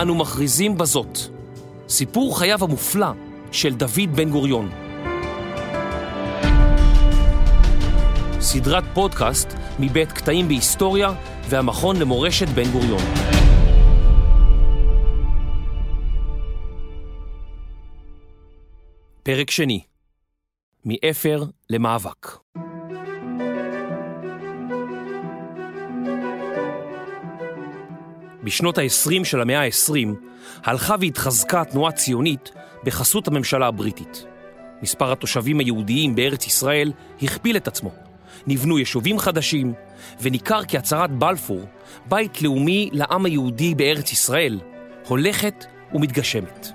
אנו מכריזים בזאת, סיפור חייו המופלא של דוד בן גוריון. סדרת פודקאסט מבית קטעים בהיסטוריה והמכון למורשת בן גוריון. פרק שני, מאפר למאבק. בשנות ה-20 של המאה ה-20 הלכה והתחזקה התנועה הציונית בחסות הממשלה הבריטית. מספר התושבים היהודיים בארץ ישראל הכפיל את עצמו. נבנו יישובים חדשים, וניכר כי הצהרת בלפור, בית לאומי לעם היהודי בארץ ישראל, הולכת ומתגשמת.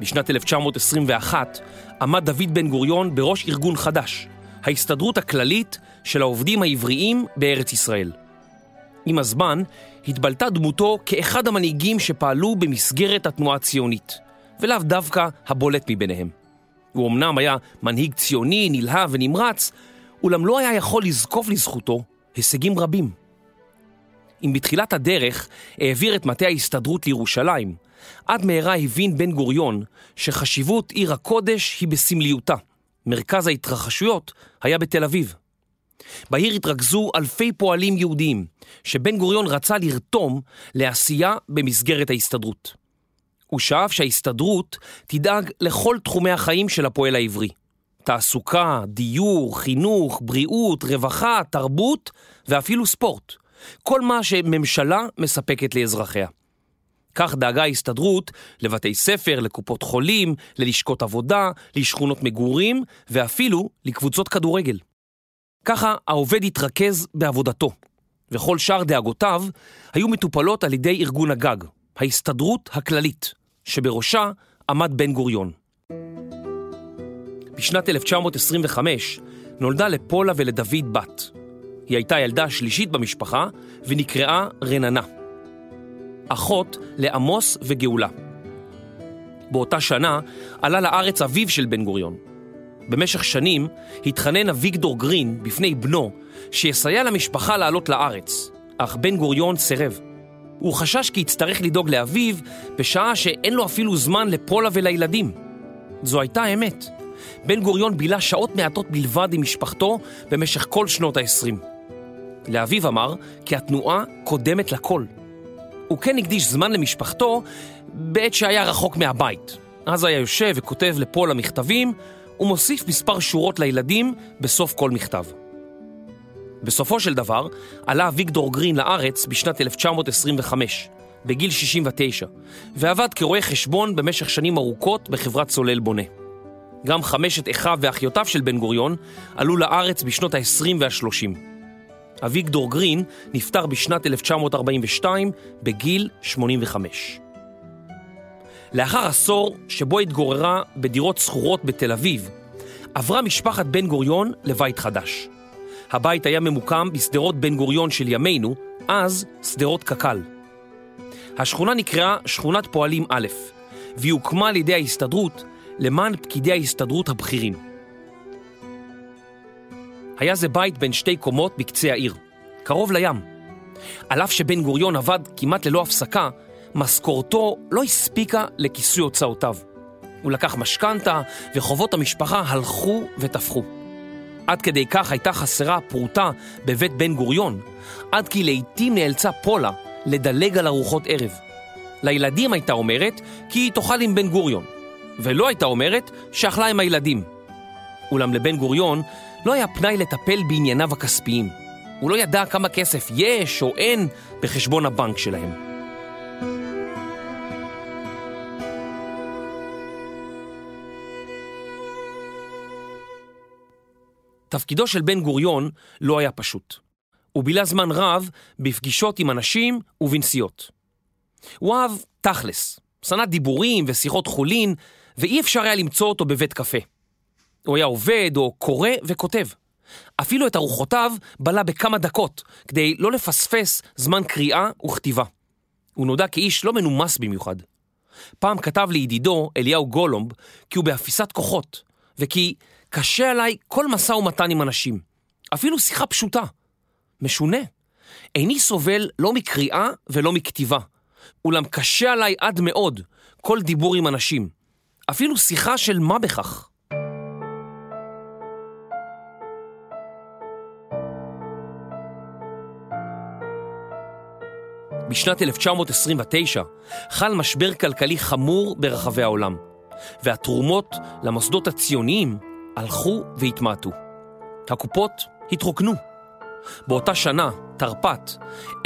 בשנת 1921 עמד דוד בן גוריון בראש ארגון חדש, ההסתדרות הכללית של העובדים העבריים בארץ ישראל. עם הזמן התבלטה דמותו כאחד המנהיגים שפעלו במסגרת התנועה הציונית, ולאו דווקא הבולט מביניהם. הוא אמנם היה מנהיג ציוני, נלהב ונמרץ, אולם לא היה יכול לזקוף לזכותו הישגים רבים. אם בתחילת הדרך העביר את מטה ההסתדרות לירושלים, עד מהרה הבין בן גוריון שחשיבות עיר הקודש היא בסמליותה. מרכז ההתרחשויות היה בתל אביב. בעיר התרכזו אלפי פועלים יהודיים, שבן גוריון רצה לרתום לעשייה במסגרת ההסתדרות. הוא שאף שההסתדרות תדאג לכל תחומי החיים של הפועל העברי. תעסוקה, דיור, חינוך, בריאות, רווחה, תרבות ואפילו ספורט. כל מה שממשלה מספקת לאזרחיה. כך דאגה ההסתדרות לבתי ספר, לקופות חולים, ללשכות עבודה, לשכונות מגורים ואפילו לקבוצות כדורגל. ככה העובד התרכז בעבודתו, וכל שאר דאגותיו היו מטופלות על ידי ארגון הגג, ההסתדרות הכללית, שבראשה עמד בן גוריון. בשנת 1925 נולדה לפולה ולדוד בת. היא הייתה ילדה השלישית במשפחה ונקראה רננה. אחות לעמוס וגאולה. באותה שנה עלה לארץ אביו של בן גוריון, במשך שנים התחנן אביגדור גרין בפני בנו שיסייע למשפחה לעלות לארץ, אך בן גוריון סירב. הוא חשש כי יצטרך לדאוג לאביו בשעה שאין לו אפילו זמן לפולה ולילדים. זו הייתה האמת. בן גוריון בילה שעות מעטות בלבד עם משפחתו במשך כל שנות ה-20. לאביו אמר כי התנועה קודמת לכל. הוא כן הקדיש זמן למשפחתו בעת שהיה רחוק מהבית. אז היה יושב וכותב לפולה מכתבים ומוסיף מספר שורות לילדים בסוף כל מכתב. בסופו של דבר עלה אביגדור גרין לארץ בשנת 1925, בגיל 69, ועבד כרואה חשבון במשך שנים ארוכות בחברת צולל בונה. גם חמשת אחיו ואחיותיו של בן גוריון עלו לארץ בשנות ה-20 וה-30. אביגדור גרין נפטר בשנת 1942 בגיל 85. לאחר עשור שבו התגוררה בדירות שכורות בתל אביב, עברה משפחת בן גוריון לבית חדש. הבית היה ממוקם בשדרות בן גוריון של ימינו, אז שדרות קק"ל. השכונה נקראה שכונת פועלים א', והיא הוקמה על ידי ההסתדרות למען פקידי ההסתדרות הבכירים. היה זה בית בין שתי קומות בקצה העיר, קרוב לים. על אף שבן גוריון עבד כמעט ללא הפסקה, משכורתו לא הספיקה לכיסוי הוצאותיו. הוא לקח משכנתה, וחובות המשפחה הלכו ותפחו. עד כדי כך הייתה חסרה פרוטה בבית בן גוריון, עד כי לעתים נאלצה פולה לדלג על ארוחות ערב. לילדים הייתה אומרת כי היא תאכל עם בן גוריון, ולא הייתה אומרת שאכלה עם הילדים. אולם לבן גוריון לא היה פנאי לטפל בענייניו הכספיים. הוא לא ידע כמה כסף יש או אין בחשבון הבנק שלהם. תפקידו של בן גוריון לא היה פשוט. הוא בילה זמן רב בפגישות עם אנשים ובנסיעות. הוא אהב תכלס, שנא דיבורים ושיחות חולין, ואי אפשר היה למצוא אותו בבית קפה. הוא היה עובד או קורא וכותב. אפילו את ארוחותיו בלה בכמה דקות, כדי לא לפספס זמן קריאה וכתיבה. הוא נודע כאיש לא מנומס במיוחד. פעם כתב לידידו, אליהו גולומב, כי הוא באפיסת כוחות, וכי קשה עליי כל משא ומתן עם אנשים, אפילו שיחה פשוטה. משונה. איני סובל לא מקריאה ולא מכתיבה, אולם קשה עליי עד מאוד כל דיבור עם אנשים, אפילו שיחה של מה בכך. בשנת 1929 חל משבר כלכלי חמור ברחבי העולם, והתרומות למוסדות הציוניים הלכו והתמעטו. הקופות התרוקנו. באותה שנה, תרפ"ט,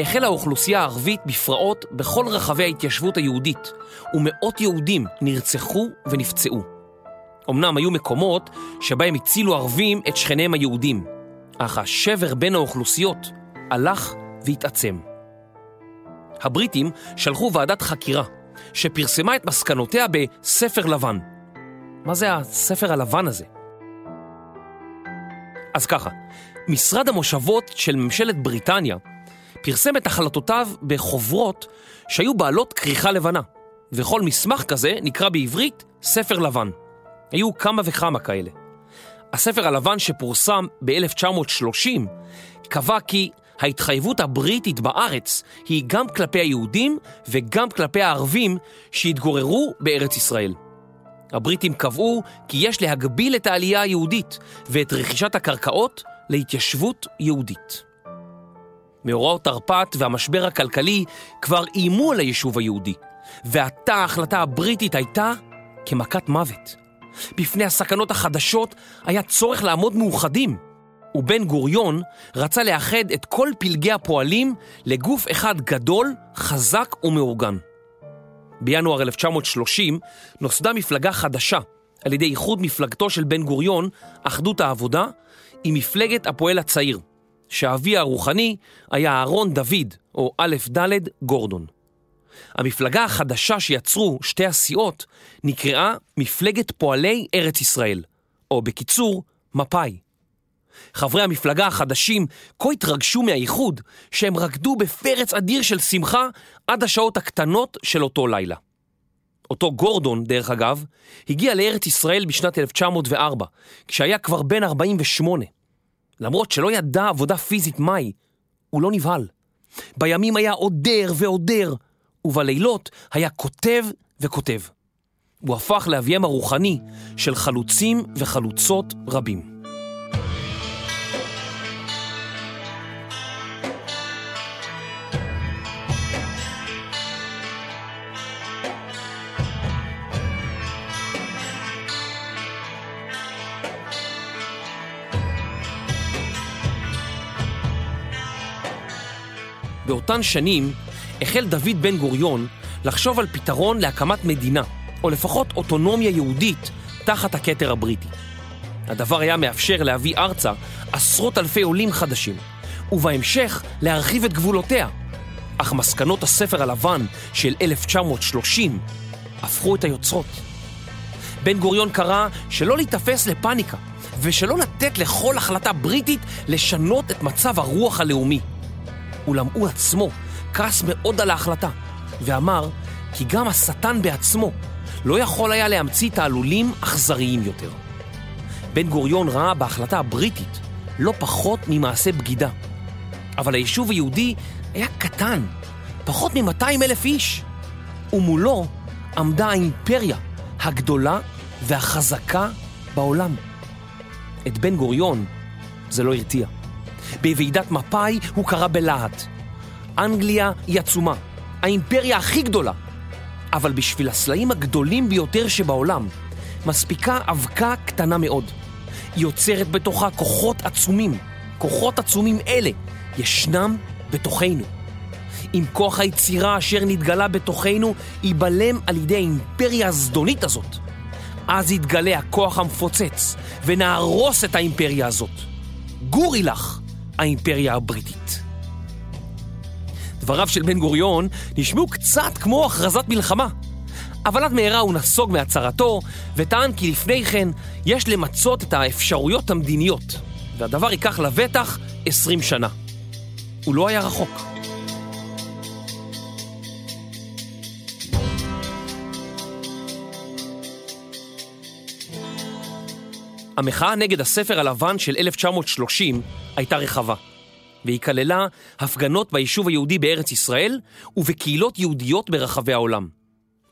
החלה האוכלוסייה הערבית בפרעות בכל רחבי ההתיישבות היהודית, ומאות יהודים נרצחו ונפצעו. אמנם היו מקומות שבהם הצילו ערבים את שכניהם היהודים, אך השבר בין האוכלוסיות הלך והתעצם. הבריטים שלחו ועדת חקירה, שפרסמה את מסקנותיה בספר לבן. מה זה הספר הלבן הזה? אז ככה, משרד המושבות של ממשלת בריטניה פרסם את החלטותיו בחוברות שהיו בעלות כריכה לבנה, וכל מסמך כזה נקרא בעברית ספר לבן. היו כמה וכמה כאלה. הספר הלבן שפורסם ב-1930 קבע כי ההתחייבות הבריטית בארץ היא גם כלפי היהודים וגם כלפי הערבים שהתגוררו בארץ ישראל. הבריטים קבעו כי יש להגביל את העלייה היהודית ואת רכישת הקרקעות להתיישבות יהודית. מאורעות תרפ"ט והמשבר הכלכלי כבר איימו על היישוב היהודי, ועתה ההחלטה הבריטית הייתה כמכת מוות. בפני הסכנות החדשות היה צורך לעמוד מאוחדים, ובן גוריון רצה לאחד את כל פלגי הפועלים לגוף אחד גדול, חזק ומאורגן. בינואר 1930 נוסדה מפלגה חדשה על ידי איחוד מפלגתו של בן גוריון, אחדות העבודה, עם מפלגת הפועל הצעיר, שאבי הרוחני היה אהרון דוד, או א' ד' גורדון. המפלגה החדשה שיצרו שתי הסיעות נקראה מפלגת פועלי ארץ ישראל, או בקיצור, מפא"י. חברי המפלגה החדשים כה התרגשו מהאיחוד, שהם רקדו בפרץ אדיר של שמחה עד השעות הקטנות של אותו לילה. אותו גורדון, דרך אגב, הגיע לארץ ישראל בשנת 1904, כשהיה כבר בן 48. למרות שלא ידע עבודה פיזית מהי, הוא לא נבהל. בימים היה עודר ועודר, ובלילות היה כותב וכותב. הוא הפך לאביהם הרוחני של חלוצים וחלוצות רבים. באותן שנים החל דוד בן גוריון לחשוב על פתרון להקמת מדינה, או לפחות אוטונומיה יהודית, תחת הכתר הבריטי. הדבר היה מאפשר להביא ארצה עשרות אלפי עולים חדשים, ובהמשך להרחיב את גבולותיה. אך מסקנות הספר הלבן של 1930 הפכו את היוצרות. בן גוריון קרא שלא להיתפס לפאניקה, ושלא לתת לכל החלטה בריטית לשנות את מצב הרוח הלאומי. אולם הוא עצמו כעס מאוד על ההחלטה, ואמר כי גם השטן בעצמו לא יכול היה להמציא תעלולים אכזריים יותר. בן גוריון ראה בהחלטה הבריטית לא פחות ממעשה בגידה. אבל היישוב היהודי היה קטן, פחות מ-200 אלף איש, ומולו עמדה האימפריה הגדולה והחזקה בעולם. את בן גוריון זה לא הרתיע. בוועידת מפא"י הוא קרא בלהט. אנגליה היא עצומה, האימפריה הכי גדולה. אבל בשביל הסלעים הגדולים ביותר שבעולם, מספיקה אבקה קטנה מאוד. היא יוצרת בתוכה כוחות עצומים. כוחות עצומים אלה ישנם בתוכנו. אם כוח היצירה אשר נתגלה בתוכנו ייבלם על ידי האימפריה הזדונית הזאת, אז יתגלה הכוח המפוצץ ונהרוס את האימפריה הזאת. גורי לך! האימפריה הבריטית. דבריו של בן גוריון נשמעו קצת כמו הכרזת מלחמה, אבל עד מהרה הוא נסוג מהצהרתו וטען כי לפני כן יש למצות את האפשרויות המדיניות, והדבר ייקח לבטח 20 שנה. הוא לא היה רחוק. המחאה נגד הספר הלבן של 1930 הייתה רחבה. והיא כללה הפגנות ביישוב היהודי בארץ ישראל ובקהילות יהודיות ברחבי העולם.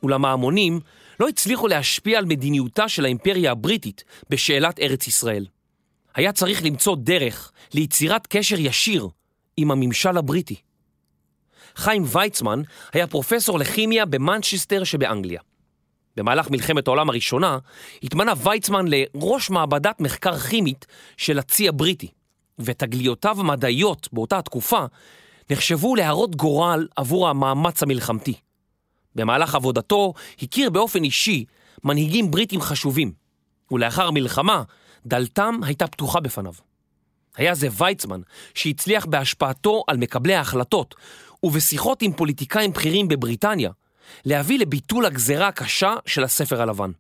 אולם ההמונים לא הצליחו להשפיע על מדיניותה של האימפריה הבריטית בשאלת ארץ ישראל. היה צריך למצוא דרך ליצירת קשר ישיר עם הממשל הבריטי. חיים ויצמן היה פרופסור לכימיה במנצ'סטר שבאנגליה. במהלך מלחמת העולם הראשונה התמנה ויצמן לראש מעבדת מחקר כימית של הצי הבריטי, ותגליותיו המדעיות באותה התקופה נחשבו להרות גורל עבור המאמץ המלחמתי. במהלך עבודתו הכיר באופן אישי מנהיגים בריטים חשובים, ולאחר המלחמה דלתם הייתה פתוחה בפניו. היה זה ויצמן שהצליח בהשפעתו על מקבלי ההחלטות ובשיחות עם פוליטיקאים בכירים בבריטניה להביא לביטול הגזרה הקשה של הספר הלבן.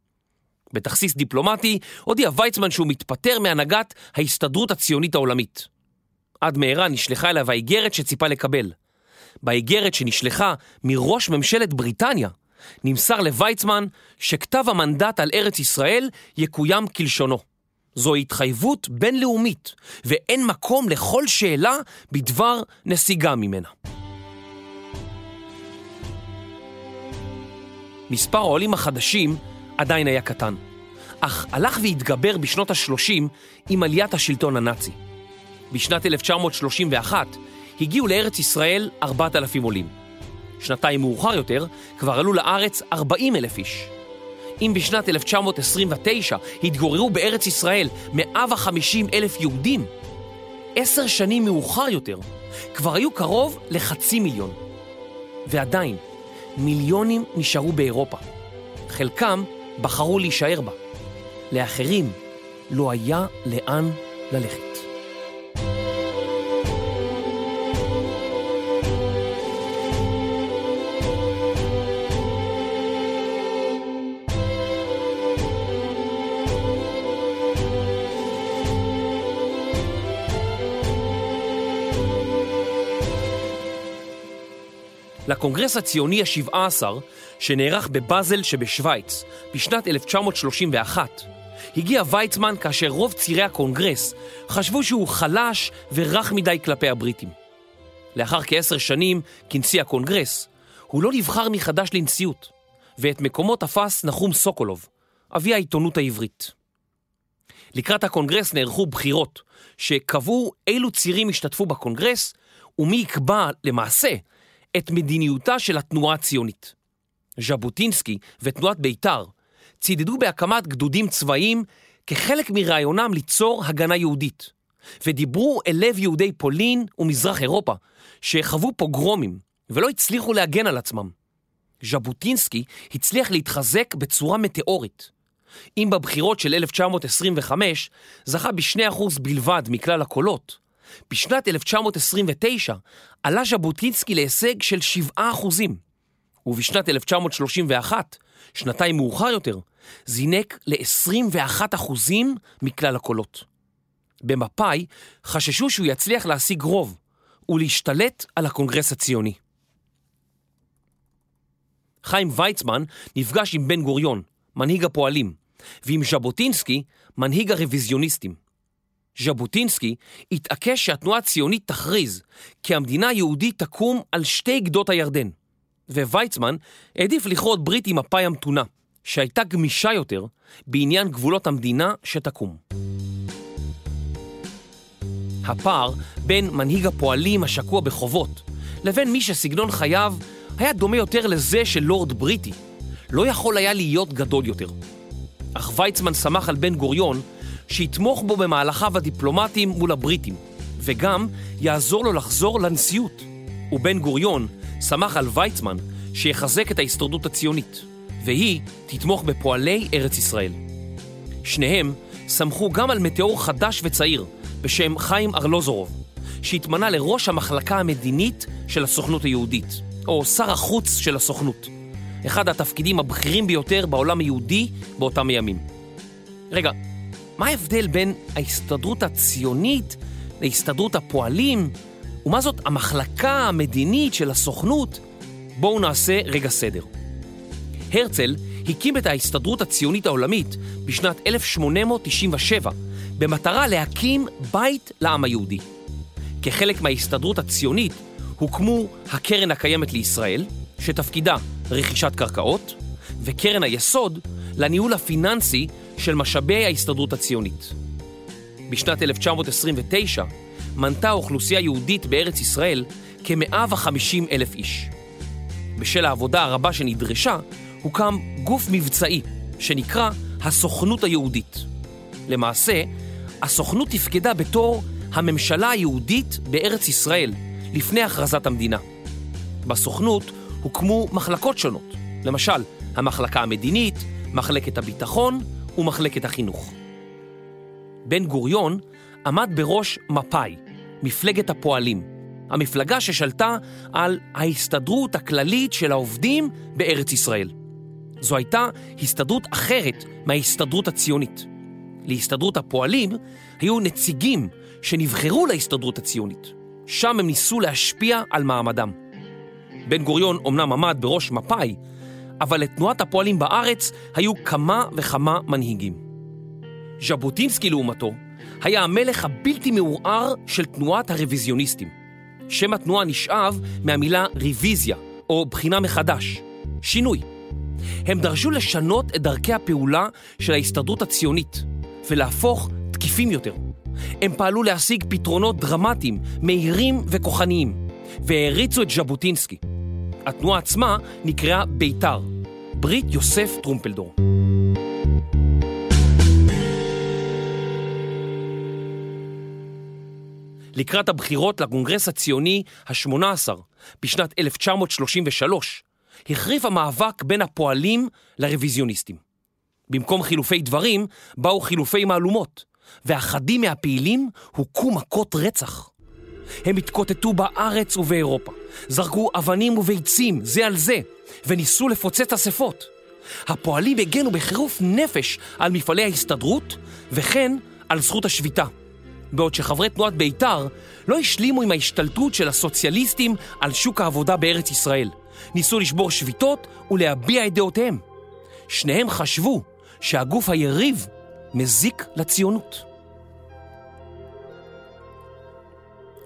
בתכסיס דיפלומטי הודיע ויצמן שהוא מתפטר מהנהגת ההסתדרות הציונית העולמית. עד מהרה נשלחה אליו האיגרת שציפה לקבל. באיגרת שנשלחה מראש ממשלת בריטניה, נמסר לויצמן שכתב המנדט על ארץ ישראל יקוים כלשונו. זו התחייבות בינלאומית, ואין מקום לכל שאלה בדבר נסיגה ממנה. מספר העולים החדשים עדיין היה קטן, אך הלך והתגבר בשנות ה-30 עם עליית השלטון הנאצי. בשנת 1931 הגיעו לארץ ישראל 4,000 עולים. שנתיים מאוחר יותר כבר עלו לארץ 40 אלף איש. אם בשנת 1929 התגוררו בארץ ישראל 150 אלף יהודים, עשר שנים מאוחר יותר כבר היו קרוב לחצי מיליון. ועדיין, מיליונים נשארו באירופה. חלקם בחרו להישאר בה. לאחרים לא היה לאן ללכת. לקונגרס הציוני ה-17, שנערך בבאזל שבשוויץ בשנת 1931, הגיע ויצמן כאשר רוב צירי הקונגרס חשבו שהוא חלש ורך מדי כלפי הבריטים. לאחר כעשר שנים כנשיא הקונגרס, הוא לא נבחר מחדש לנשיאות, ואת מקומו תפס נחום סוקולוב, אבי העיתונות העברית. לקראת הקונגרס נערכו בחירות, שקבעו אילו צירים ישתתפו בקונגרס, ומי יקבע למעשה את מדיניותה של התנועה הציונית. ז'בוטינסקי ותנועת בית"ר צידדו בהקמת גדודים צבאיים כחלק מרעיונם ליצור הגנה יהודית, ודיברו אל לב יהודי פולין ומזרח אירופה, שחוו פוגרומים ולא הצליחו להגן על עצמם. ז'בוטינסקי הצליח להתחזק בצורה מטאורית. אם בבחירות של 1925 זכה ב-2% בלבד מכלל הקולות, בשנת 1929 עלה ז'בוטינסקי להישג של 7%, ובשנת 1931, שנתיים מאוחר יותר, זינק ל-21% מכלל הקולות. במפא"י חששו שהוא יצליח להשיג רוב ולהשתלט על הקונגרס הציוני. חיים ויצמן נפגש עם בן גוריון, מנהיג הפועלים, ועם ז'בוטינסקי, מנהיג הרוויזיוניסטים. ז'בוטינסקי התעקש שהתנועה הציונית תכריז כי המדינה היהודית תקום על שתי גדות הירדן, וויצמן העדיף לכרות ברית עם מפא"י המתונה, שהייתה גמישה יותר בעניין גבולות המדינה שתקום. הפער בין מנהיג הפועלים השקוע בחובות לבין מי שסגנון חייו היה דומה יותר לזה של לורד בריטי, לא יכול היה להיות גדול יותר. אך ויצמן שמח על בן גוריון שיתמוך בו במהלכיו הדיפלומטיים מול הבריטים, וגם יעזור לו לחזור לנשיאות. ובן גוריון שמח על ויצמן שיחזק את ההסתרדות הציונית, והיא תתמוך בפועלי ארץ ישראל. שניהם סמכו גם על מטאור חדש וצעיר בשם חיים ארלוזורוב, שהתמנה לראש המחלקה המדינית של הסוכנות היהודית, או שר החוץ של הסוכנות, אחד התפקידים הבכירים ביותר בעולם היהודי באותם הימים. רגע, מה ההבדל בין ההסתדרות הציונית להסתדרות הפועלים? ומה זאת המחלקה המדינית של הסוכנות? בואו נעשה רגע סדר. הרצל הקים את ההסתדרות הציונית העולמית בשנת 1897 במטרה להקים בית לעם היהודי. כחלק מההסתדרות הציונית הוקמו הקרן הקיימת לישראל, שתפקידה רכישת קרקעות, וקרן היסוד לניהול הפיננסי של משאבי ההסתדרות הציונית. בשנת 1929 מנתה האוכלוסייה יהודית בארץ ישראל כ-150 אלף איש. בשל העבודה הרבה שנדרשה, הוקם גוף מבצעי שנקרא הסוכנות היהודית. למעשה, הסוכנות תפקדה בתור הממשלה היהודית בארץ ישראל לפני הכרזת המדינה. בסוכנות הוקמו מחלקות שונות, למשל המחלקה המדינית, מחלקת הביטחון ומחלקת החינוך. בן גוריון עמד בראש מפא"י, מפלגת הפועלים, המפלגה ששלטה על ההסתדרות הכללית של העובדים בארץ ישראל. זו הייתה הסתדרות אחרת מההסתדרות הציונית. להסתדרות הפועלים היו נציגים שנבחרו להסתדרות הציונית. שם הם ניסו להשפיע על מעמדם. בן גוריון אומנם עמד בראש מפא"י, אבל לתנועת הפועלים בארץ היו כמה וכמה מנהיגים. ז'בוטינסקי לעומתו היה המלך הבלתי מעורער של תנועת הרוויזיוניסטים. שם התנועה נשאב מהמילה ריוויזיה, או בחינה מחדש, שינוי. הם דרשו לשנות את דרכי הפעולה של ההסתדרות הציונית ולהפוך תקיפים יותר. הם פעלו להשיג פתרונות דרמטיים, מהירים וכוחניים, והעריצו את ז'בוטינסקי. התנועה עצמה נקראה בית"ר, ברית יוסף טרומפלדור. לקראת הבחירות לקונגרס הציוני ה-18 בשנת 1933, החריף המאבק בין הפועלים לרוויזיוניסטים. במקום חילופי דברים, באו חילופי מהלומות, ואחדים מהפעילים הוכו מכות רצח. הם התקוטטו בארץ ובאירופה, זרקו אבנים וביצים זה על זה, וניסו לפוצץ אספות. הפועלים הגנו בחירוף נפש על מפעלי ההסתדרות, וכן על זכות השביתה. בעוד שחברי תנועת בית"ר לא השלימו עם ההשתלטות של הסוציאליסטים על שוק העבודה בארץ ישראל. ניסו לשבור שביתות ולהביע את דעותיהם. שניהם חשבו שהגוף היריב מזיק לציונות.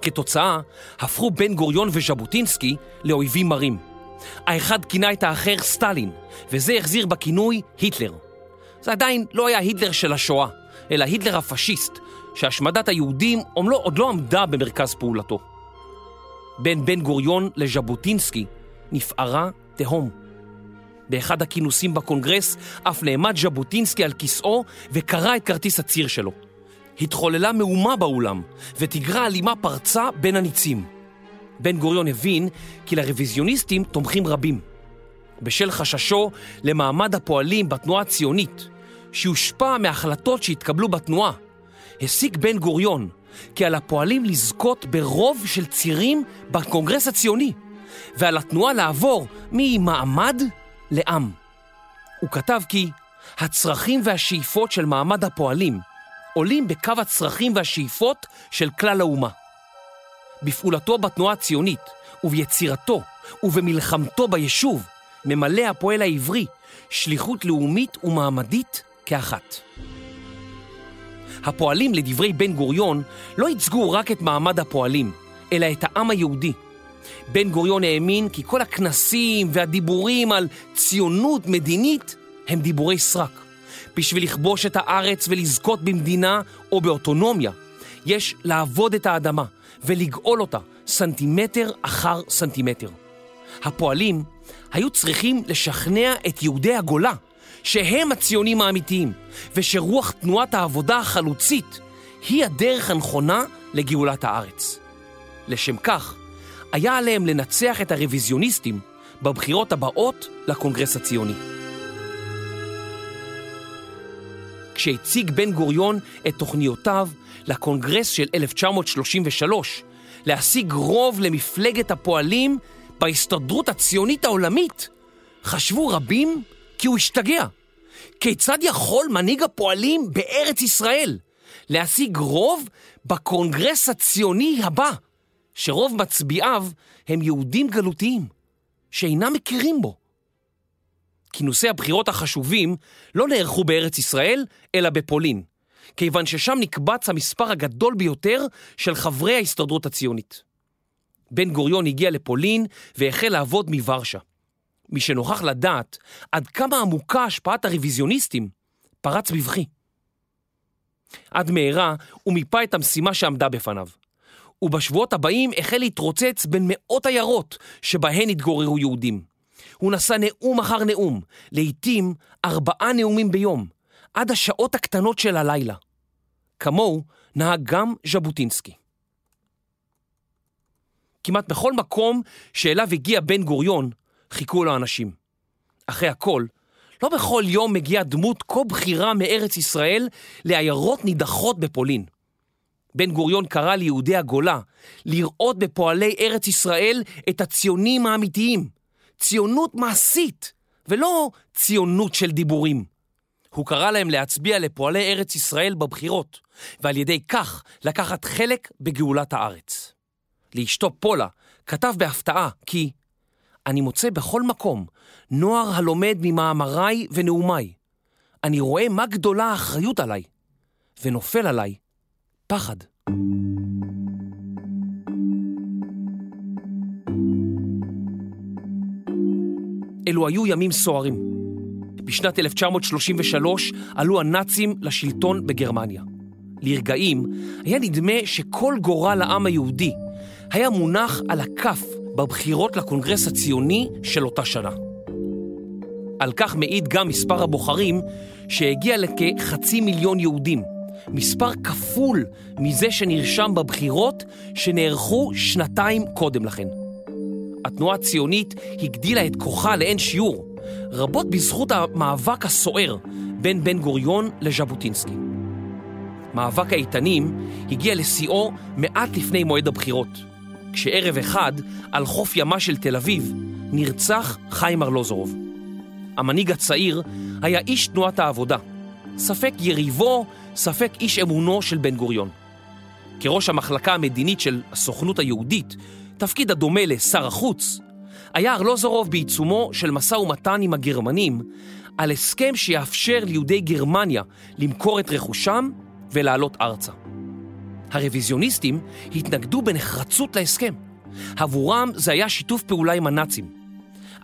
כתוצאה, הפכו בן גוריון וז'בוטינסקי לאויבים מרים. האחד כינה את האחר סטלין, וזה החזיר בכינוי היטלר. זה עדיין לא היה היטלר של השואה, אלא היטלר הפשיסט, שהשמדת היהודים עוד לא עמדה במרכז פעולתו. בין בן גוריון לז'בוטינסקי נפערה תהום. באחד הכינוסים בקונגרס אף נעמד ז'בוטינסקי על כיסאו וקרא את כרטיס הציר שלו. התחוללה מהומה באולם, ותגרה אלימה פרצה בין הניצים. בן גוריון הבין כי לרוויזיוניסטים תומכים רבים. בשל חששו למעמד הפועלים בתנועה הציונית, שיושפע מהחלטות שהתקבלו בתנועה, הסיק בן גוריון כי על הפועלים לזכות ברוב של צירים בקונגרס הציוני, ועל התנועה לעבור ממעמד לעם. הוא כתב כי הצרכים והשאיפות של מעמד הפועלים עולים בקו הצרכים והשאיפות של כלל האומה. בפעולתו בתנועה הציונית וביצירתו ובמלחמתו ביישוב ממלא הפועל העברי שליחות לאומית ומעמדית כאחת. הפועלים, לדברי בן גוריון, לא ייצגו רק את מעמד הפועלים, אלא את העם היהודי. בן גוריון האמין כי כל הכנסים והדיבורים על ציונות מדינית הם דיבורי סרק. בשביל לכבוש את הארץ ולזכות במדינה או באוטונומיה, יש לעבוד את האדמה ולגאול אותה סנטימטר אחר סנטימטר. הפועלים היו צריכים לשכנע את יהודי הגולה שהם הציונים האמיתיים, ושרוח תנועת העבודה החלוצית היא הדרך הנכונה לגאולת הארץ. לשם כך, היה עליהם לנצח את הרוויזיוניסטים בבחירות הבאות לקונגרס הציוני. כשהציג בן גוריון את תוכניותיו לקונגרס של 1933 להשיג רוב למפלגת הפועלים בהסתדרות הציונית העולמית, חשבו רבים כי הוא השתגע. כיצד יכול מנהיג הפועלים בארץ ישראל להשיג רוב בקונגרס הציוני הבא, שרוב מצביעיו הם יהודים גלותיים, שאינם מכירים בו? כינוסי הבחירות החשובים לא נערכו בארץ ישראל, אלא בפולין, כיוון ששם נקבץ המספר הגדול ביותר של חברי ההסתדרות הציונית. בן גוריון הגיע לפולין והחל לעבוד מוורשה. מי שנוכח לדעת עד כמה עמוקה השפעת הרוויזיוניסטים, פרץ בבכי. עד מהרה הוא מיפה את המשימה שעמדה בפניו. ובשבועות הבאים החל להתרוצץ בין מאות עיירות שבהן התגוררו יהודים. הוא נשא נאום אחר נאום, לעתים ארבעה נאומים ביום, עד השעות הקטנות של הלילה. כמוהו נהג גם ז'בוטינסקי. כמעט בכל מקום שאליו הגיע בן גוריון, חיכו לו אנשים. אחרי הכל, לא בכל יום מגיעה דמות כה בכירה מארץ ישראל לעיירות נידחות בפולין. בן גוריון קרא ליהודי הגולה לראות בפועלי ארץ ישראל את הציונים האמיתיים, ציונות מעשית, ולא ציונות של דיבורים. הוא קרא להם להצביע לפועלי ארץ ישראל בבחירות, ועל ידי כך לקחת חלק בגאולת הארץ. לאשתו פולה כתב בהפתעה כי אני מוצא בכל מקום נוער הלומד ממאמריי ונאומיי. אני רואה מה גדולה האחריות עליי, ונופל עליי פחד. אלו היו ימים סוערים. בשנת 1933 עלו הנאצים לשלטון בגרמניה. לרגעים היה נדמה שכל גורל העם היהודי היה מונח על הכף בבחירות לקונגרס הציוני של אותה שנה. על כך מעיד גם מספר הבוחרים שהגיע לכחצי מיליון יהודים, מספר כפול מזה שנרשם בבחירות שנערכו שנתיים קודם לכן. התנועה הציונית הגדילה את כוחה לאין שיעור, רבות בזכות המאבק הסוער בין בן גוריון לז'בוטינסקי. מאבק האיתנים הגיע לשיאו מעט לפני מועד הבחירות, כשערב אחד, על חוף ימה של תל אביב, נרצח חיים ארלוזורוב. המנהיג הצעיר היה איש תנועת העבודה, ספק יריבו, ספק איש אמונו של בן גוריון. כראש המחלקה המדינית של הסוכנות היהודית, תפקיד הדומה לשר החוץ, היה ארלוזורוב בעיצומו של משא ומתן עם הגרמנים על הסכם שיאפשר ליהודי גרמניה למכור את רכושם ולעלות ארצה. הרוויזיוניסטים התנגדו בנחרצות להסכם. עבורם זה היה שיתוף פעולה עם הנאצים.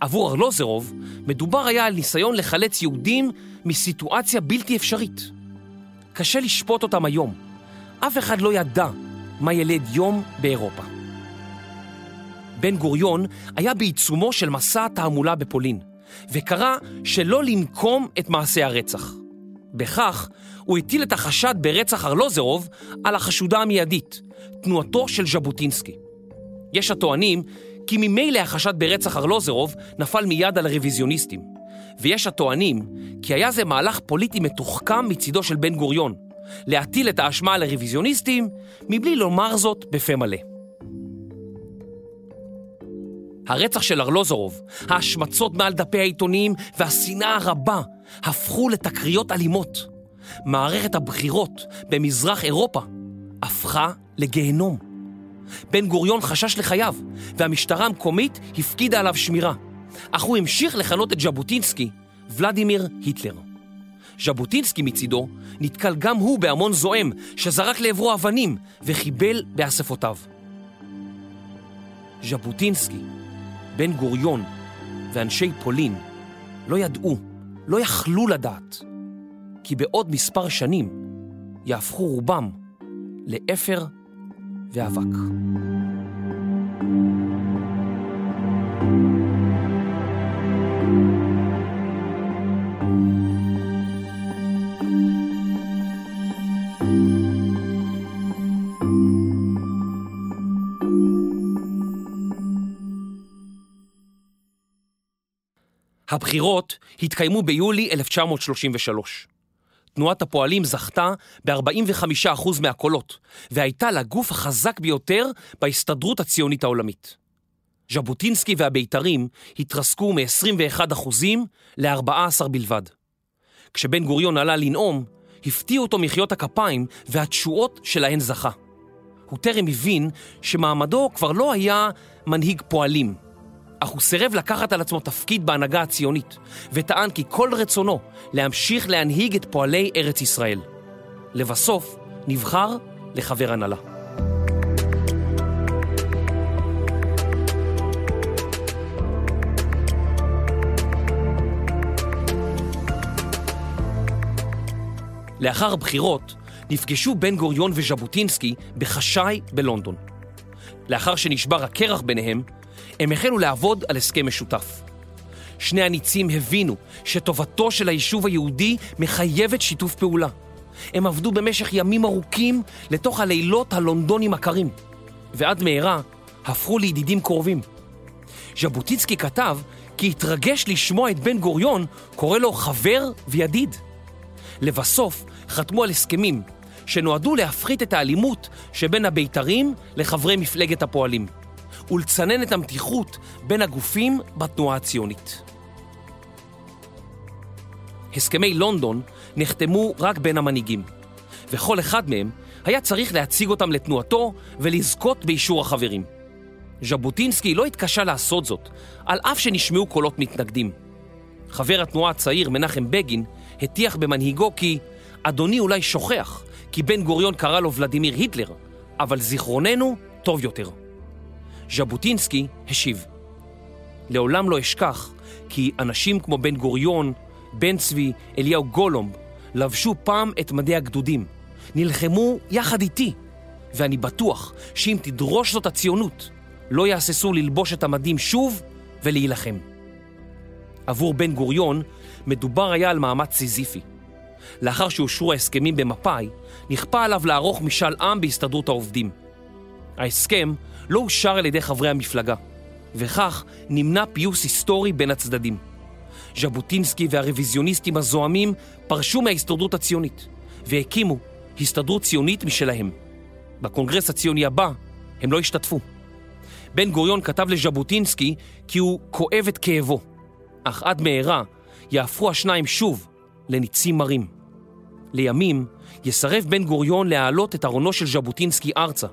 עבור ארלוזרוב מדובר היה על ניסיון לחלץ יהודים מסיטואציה בלתי אפשרית. קשה לשפוט אותם היום. אף אחד לא ידע מה ילד יום באירופה. בן גוריון היה בעיצומו של מסע תעמולה בפולין, וקרא שלא לנקום את מעשי הרצח. בכך הוא הטיל את החשד ברצח ארלוזרוב על החשודה המיידית, תנועתו של ז'בוטינסקי. יש הטוענים כי ממילא החשד ברצח ארלוזרוב נפל מיד על הרוויזיוניסטים, ויש הטוענים כי היה זה מהלך פוליטי מתוחכם מצידו של בן גוריון, להטיל את האשמה על הרוויזיוניסטים מבלי לומר זאת בפה מלא. הרצח של ארלוזורוב, ההשמצות מעל דפי העיתונים והשנאה הרבה הפכו לתקריות אלימות. מערכת הבחירות במזרח אירופה הפכה לגיהנום. בן גוריון חשש לחייו, והמשטרה המקומית הפקידה עליו שמירה. אך הוא המשיך לכנות את ז'בוטינסקי ולדימיר היטלר. ז'בוטינסקי מצידו נתקל גם הוא בהמון זועם שזרק לעברו אבנים וחיבל באספותיו. ז'בוטינסקי, בן גוריון ואנשי פולין לא ידעו, לא יכלו לדעת, כי בעוד מספר שנים יהפכו רובם לאפר ואבק. הבחירות התקיימו ביולי 1933. תנועת הפועלים זכתה ב-45% מהקולות, והייתה לגוף החזק ביותר בהסתדרות הציונית העולמית. ז'בוטינסקי והבית"רים התרסקו מ-21% ל-14 בלבד. כשבן גוריון עלה לנאום, הפתיעו אותו מחיאות הכפיים והתשואות שלהן זכה. הוא טרם הבין שמעמדו כבר לא היה מנהיג פועלים, אך הוא סירב לקחת על עצמו תפקיד בהנהגה הציונית, וטען כי כל רצונו להמשיך להנהיג את פועלי ארץ ישראל. לבסוף נבחר לחבר הנהלה. לאחר הבחירות נפגשו בן גוריון וז'בוטינסקי בחשאי בלונדון. לאחר שנשבר הקרח ביניהם, הם החלו לעבוד על הסכם משותף. שני הניצים הבינו שטובתו של היישוב היהודי מחייבת שיתוף פעולה. הם עבדו במשך ימים ארוכים לתוך הלילות הלונדונים הקרים, ועד מהרה הפכו לידידים קרובים. ז'בוטינסקי כתב כי התרגש לשמוע את בן גוריון קורא לו חבר וידיד. לבסוף חתמו על הסכמים שנועדו להפחית את האלימות שבין הבית"רים לחברי מפלגת הפועלים, ולצנן את המתיחות בין הגופים בתנועה הציונית. הסכמי לונדון נחתמו רק בין המנהיגים, וכל אחד מהם היה צריך להציג אותם לתנועתו ולזכות באישור החברים. ז'בוטינסקי לא התקשה לעשות זאת, על אף שנשמעו קולות מתנגדים. חבר התנועה הצעיר מנחם בגין הטיח במנהיגו כי אדוני אולי שוכח כי בן גוריון קרא לו ולדימיר היטלר, אבל זיכרוננו טוב יותר. ז'בוטינסקי השיב, לעולם לא אשכח כי אנשים כמו בן גוריון, בן צבי, אליהו גולומב, לבשו פעם את מדי הגדודים, נלחמו יחד איתי, ואני בטוח שאם תדרוש זאת הציונות, לא יהססו ללבוש את המדים שוב ולהילחם. עבור בן גוריון מדובר היה על מאמץ סיזיפי. לאחר שאושרו ההסכמים במפא"י, נכפה עליו לערוך משאל עם בהסתדרות העובדים. ההסכם לא אושר על ידי חברי המפלגה, וכך נמנע פיוס היסטורי בין הצדדים. ז'בוטינסקי והרוויזיוניסטים הזועמים פרשו מההסתדרות הציונית, והקימו הסתדרות ציונית משלהם. בקונגרס הציוני הבא הם לא השתתפו. בן גוריון כתב לז'בוטינסקי כי הוא כואב את כאבו, אך עד מהרה יהפכו השניים שוב לניצים מרים. לימים יסרב בן גוריון להעלות את ארונו של ז'בוטינסקי ארצה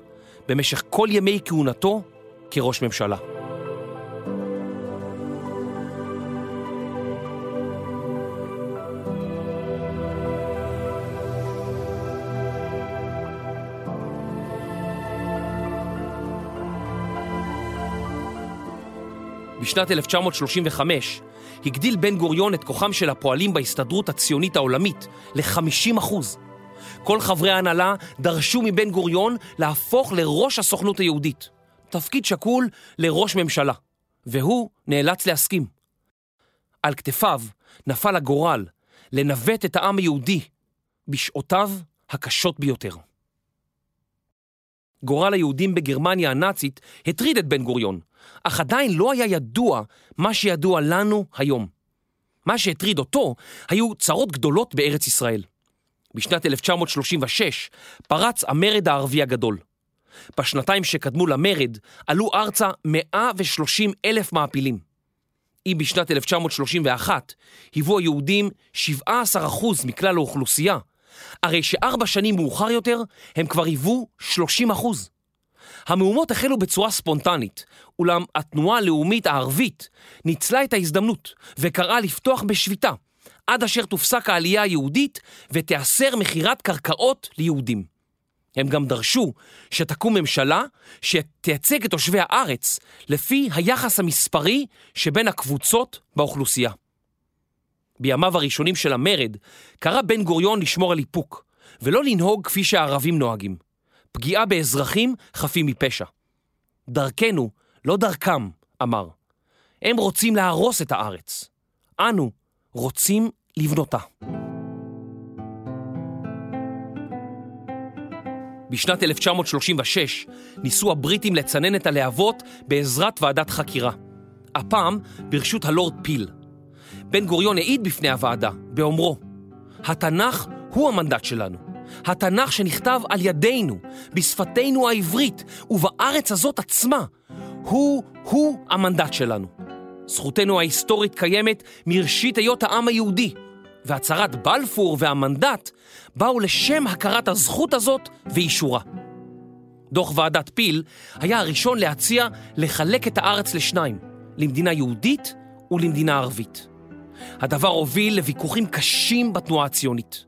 במשך כל ימי כהונתו כראש ממשלה. בשנת 1935 הגדיל בן גוריון את כוחם של הפועלים בהסתדרות הציונית העולמית ל-50%. כל חברי ההנהלה דרשו מבן גוריון להפוך לראש הסוכנות היהודית, תפקיד שקול לראש ממשלה, והוא נאלץ להסכים. על כתפיו נפל הגורל לנווט את העם היהודי בשעותיו הקשות ביותר. גורל היהודים בגרמניה הנאצית הטריד את בן גוריון, אך עדיין לא היה ידוע מה שידוע לנו היום. מה שהטריד אותו היו צרות גדולות בארץ ישראל. בשנת 1936 פרץ המרד הערבי הגדול. בשנתיים שקדמו למרד עלו ארצה 130 אלף מעפילים. אם בשנת 1931 היוו היהודים 17% מכלל האוכלוסייה, הרי שארבע שנים מאוחר יותר הם כבר היוו 30 אחוז. המהומות החלו בצורה ספונטנית, אולם התנועה הלאומית הערבית ניצלה את ההזדמנות וקראה לפתוח בשביתה, עד אשר תופסק העלייה היהודית ותיאסר מכירת קרקעות ליהודים. הם גם דרשו שתקום ממשלה שתייצג את תושבי הארץ לפי היחס המספרי שבין הקבוצות באוכלוסייה. בימיו הראשונים של המרד, קרא בן גוריון לשמור על איפוק, ולא לנהוג כפי שהערבים נוהגים. פגיעה באזרחים חפים מפשע. דרכנו, לא דרכם, אמר. הם רוצים להרוס את הארץ. אנו רוצים לבנותה. בשנת 1936 ניסו הבריטים לצנן את הלהבות בעזרת ועדת חקירה. הפעם ברשות הלורד פיל. בן גוריון העיד בפני הוועדה באומרו, התנ"ך הוא המנדט שלנו. התנ"ך שנכתב על ידינו, בשפתנו העברית ובארץ הזאת עצמה, הוא-הוא המנדט שלנו. זכותנו ההיסטורית קיימת מראשית היות העם היהודי, והצהרת בלפור והמנדט באו לשם הכרת הזכות הזאת ואישורה. דוח ועדת פיל היה הראשון להציע לחלק את הארץ לשניים, למדינה יהודית ולמדינה ערבית. הדבר הוביל לוויכוחים קשים בתנועה הציונית.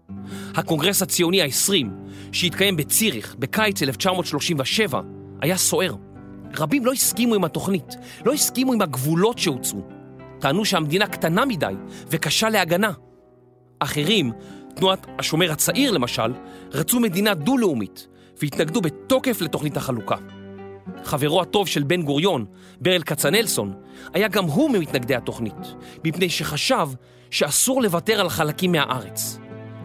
הקונגרס הציוני ה-20, שהתקיים בציריך בקיץ 1937, היה סוער. רבים לא הסכימו עם התוכנית, לא הסכימו עם הגבולות שהוצאו. טענו שהמדינה קטנה מדי וקשה להגנה. אחרים, תנועת השומר הצעיר למשל, רצו מדינה דו-לאומית והתנגדו בתוקף לתוכנית החלוקה. חברו הטוב של בן גוריון, ברל כצנלסון, היה גם הוא ממתנגדי התוכנית, מפני שחשב שאסור לוותר על חלקים מהארץ.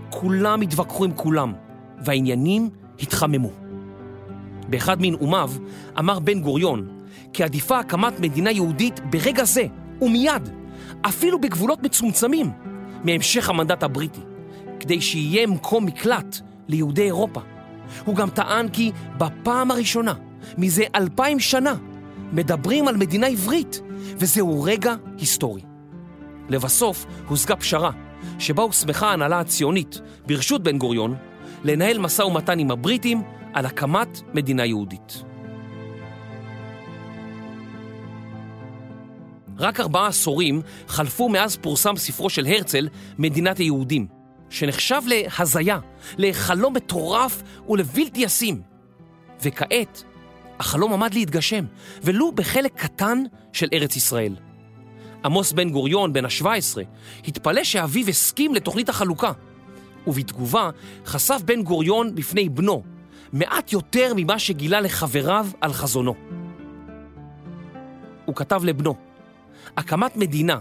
כולם התווכחו עם כולם, והעניינים התחממו. באחד מנאומיו אמר בן גוריון כי עדיפה הקמת מדינה יהודית ברגע זה ומיד, אפילו בגבולות מצומצמים, מהמשך המנדט הבריטי, כדי שיהיה מקום מקלט ליהודי אירופה. הוא גם טען כי בפעם הראשונה, מזה אלפיים שנה, מדברים על מדינה עברית, וזהו רגע היסטורי. לבסוף הושגה פשרה, שבה הוסמכה ההנהלה הציונית, ברשות בן גוריון, לנהל משא ומתן עם הבריטים על הקמת מדינה יהודית. רק ארבעה עשורים חלפו מאז פורסם ספרו של הרצל, מדינת היהודים, שנחשב להזיה, לחלום מטורף ולבלתי ישים. וכעת, החלום עמד להתגשם, ולו בחלק קטן של ארץ ישראל. עמוס בן גוריון, בן ה-17, התפלא שאביו הסכים לתוכנית החלוקה, ובתגובה חשף בן גוריון בפני בנו מעט יותר ממה שגילה לחבריו על חזונו. הוא כתב לבנו, הקמת מדינה,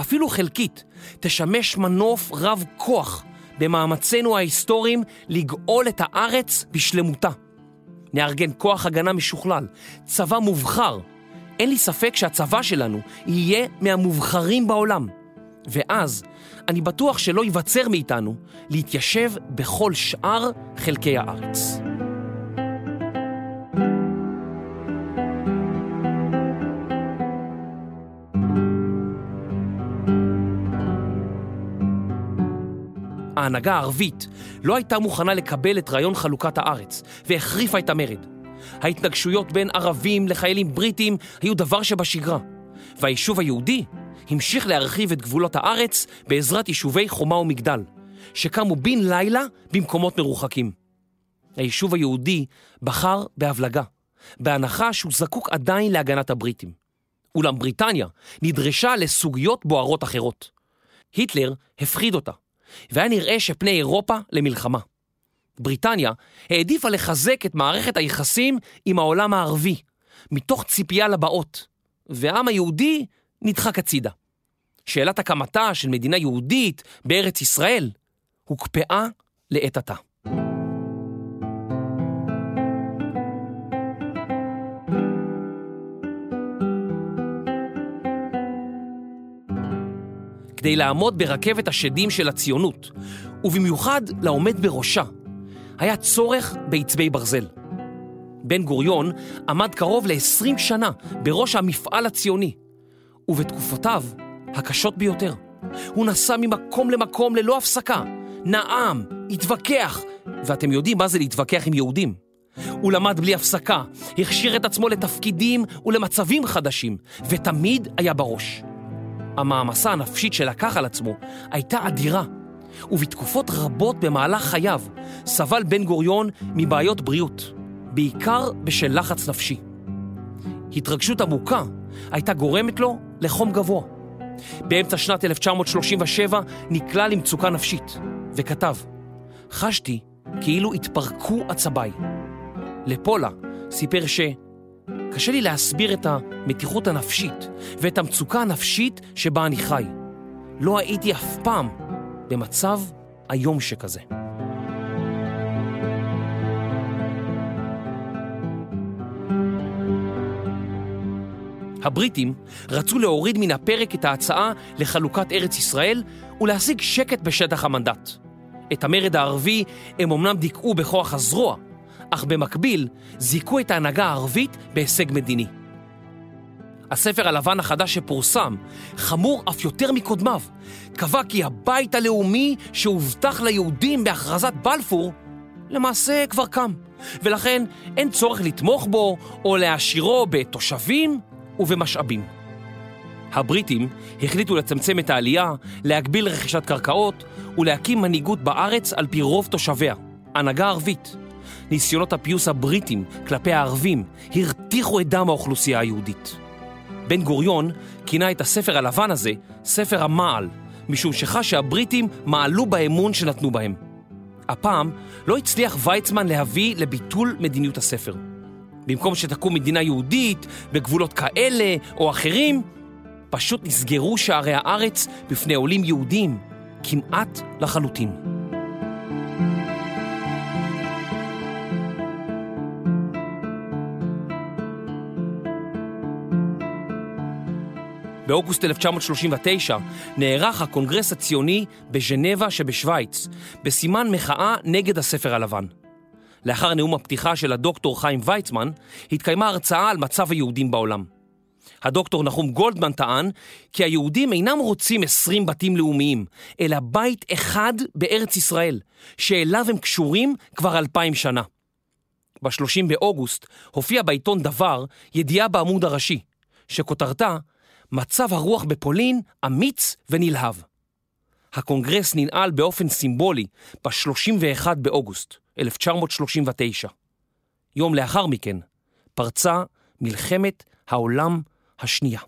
אפילו חלקית, תשמש מנוף רב כוח במאמצינו ההיסטוריים לגאול את הארץ בשלמותה. נארגן כוח הגנה משוכלל, צבא מובחר. אין לי ספק שהצבא שלנו יהיה מהמובחרים בעולם. ואז אני בטוח שלא ייווצר מאיתנו להתיישב בכל שאר חלקי הארץ. ההנהגה הערבית לא הייתה מוכנה לקבל את רעיון חלוקת הארץ, והחריפה את המרד. ההתנגשויות בין ערבים לחיילים בריטים היו דבר שבשגרה, והיישוב היהודי המשיך להרחיב את גבולות הארץ בעזרת יישובי חומה ומגדל, שקמו בן לילה במקומות מרוחקים. היישוב היהודי בחר בהבלגה, בהנחה שהוא זקוק עדיין להגנת הבריטים. אולם בריטניה נדרשה לסוגיות בוערות אחרות. היטלר הפחיד אותה, והיה נראה שפני אירופה למלחמה. בריטניה העדיפה לחזק את מערכת היחסים עם העולם הערבי, מתוך ציפייה לבאות, והעם היהודי נדחק הצידה. שאלת הקמתה של מדינה יהודית בארץ ישראל הוקפאה לעת עתה. כדי לעמוד ברכבת השדים של הציונות, ובמיוחד לעומד בראשה, היה צורך בעצבי ברזל. בן גוריון עמד קרוב ל-20 שנה בראש המפעל הציוני, ובתקופותיו הקשות ביותר. הוא נסע ממקום למקום ללא הפסקה, נאם, התווכח, ואתם יודעים מה זה להתווכח עם יהודים. הוא למד בלי הפסקה, הכשיר את עצמו לתפקידים ולמצבים חדשים, ותמיד היה בראש. המעמסה הנפשית שלקח על עצמו הייתה אדירה, ובתקופות רבות במהלך חייו סבל בן גוריון מבעיות בריאות, בעיקר בשל לחץ נפשי. התרגשות עמוקה הייתה גורמת לו לחום גבוה. באמצע שנת 1937 נקלע למצוקה נפשית, וכתב, חשתי כאילו התפרקו עצביי. לפולה סיפר ש... קשה לי להסביר את המתיחות הנפשית ואת המצוקה הנפשית שבה אני חי. לא הייתי אף פעם במצב איום שכזה. הבריטים רצו להוריד מן הפרק את ההצעה לחלוקת ארץ ישראל ולהשיג שקט בשטח המנדט. את המרד הערבי הם אמנם דיכאו בכוח הזרוע, אך במקביל זיכו את ההנהגה הערבית בהישג מדיני. הספר הלבן החדש שפורסם, חמור אף יותר מקודמיו, קבע כי הבית הלאומי שהובטח ליהודים בהכרזת בלפור, למעשה כבר קם, ולכן אין צורך לתמוך בו או להעשירו בתושבים ובמשאבים. הבריטים החליטו לצמצם את העלייה, להגביל רכישת קרקעות ולהקים מנהיגות בארץ על פי רוב תושביה, הנהגה ערבית. ניסיונות הפיוס הבריטים כלפי הערבים הרתיחו את דם האוכלוסייה היהודית. בן גוריון כינה את הספר הלבן הזה ספר המעל, משום שחש שהבריטים מעלו באמון שנתנו בהם. הפעם לא הצליח ויצמן להביא לביטול מדיניות הספר. במקום שתקום מדינה יהודית בגבולות כאלה או אחרים, פשוט נסגרו שערי הארץ בפני עולים יהודים כמעט לחלוטין. באוגוסט 1939 נערך הקונגרס הציוני בז'נבה שבשוויץ, בסימן מחאה נגד הספר הלבן. לאחר נאום הפתיחה של הדוקטור חיים ויצמן, התקיימה הרצאה על מצב היהודים בעולם. הדוקטור נחום גולדמן טען כי היהודים אינם רוצים 20 בתים לאומיים, אלא בית אחד בארץ ישראל, שאליו הם קשורים כבר אלפיים שנה. ב-30 באוגוסט הופיע בעיתון דבר ידיעה בעמוד הראשי, שכותרתה מצב הרוח בפולין אמיץ ונלהב. הקונגרס ננעל באופן סימבולי ב-31 באוגוסט 1939. יום לאחר מכן פרצה מלחמת העולם השנייה.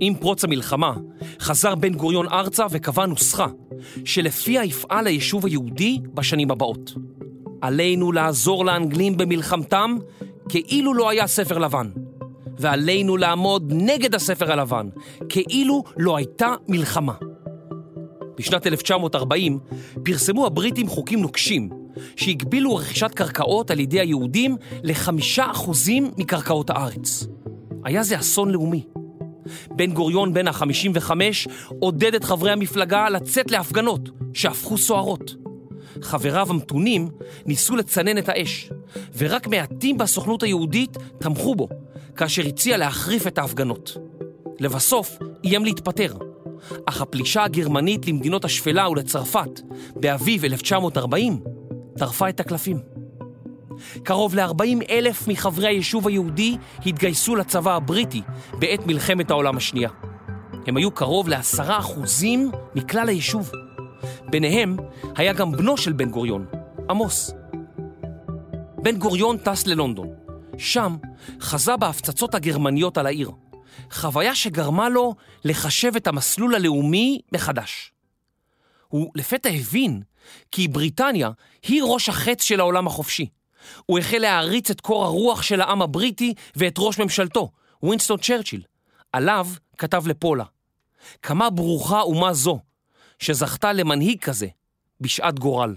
עם פרוץ המלחמה, חזר בן גוריון ארצה וקבע נוסחה שלפיה יפעל היישוב היהודי בשנים הבאות. עלינו לעזור לאנגלים במלחמתם כאילו לא היה ספר לבן, ועלינו לעמוד נגד הספר הלבן כאילו לא הייתה מלחמה. בשנת 1940 פרסמו הבריטים חוקים נוקשים שהגבילו רכישת קרקעות על ידי היהודים לחמישה אחוזים מקרקעות הארץ. היה זה אסון לאומי. בן גוריון בן ה-55 עודד את חברי המפלגה לצאת להפגנות שהפכו סוערות. חבריו המתונים ניסו לצנן את האש, ורק מעטים בסוכנות היהודית תמכו בו, כאשר הציע להחריף את ההפגנות. לבסוף, איים להתפטר, אך הפלישה הגרמנית למדינות השפלה ולצרפת באביב 1940 טרפה את הקלפים. קרוב ל-40 אלף מחברי היישוב היהודי התגייסו לצבא הבריטי בעת מלחמת העולם השנייה. הם היו קרוב לעשרה אחוזים מכלל היישוב. ביניהם היה גם בנו של בן גוריון, עמוס. בן גוריון טס ללונדון. שם חזה בהפצצות הגרמניות על העיר. חוויה שגרמה לו לחשב את המסלול הלאומי מחדש. הוא לפתע הבין כי בריטניה היא ראש החץ של העולם החופשי. הוא החל להעריץ את קור הרוח של העם הבריטי ואת ראש ממשלתו, ווינסטון צ'רצ'יל. עליו כתב לפולה, כמה ברוכה אומה זו, שזכתה למנהיג כזה בשעת גורל.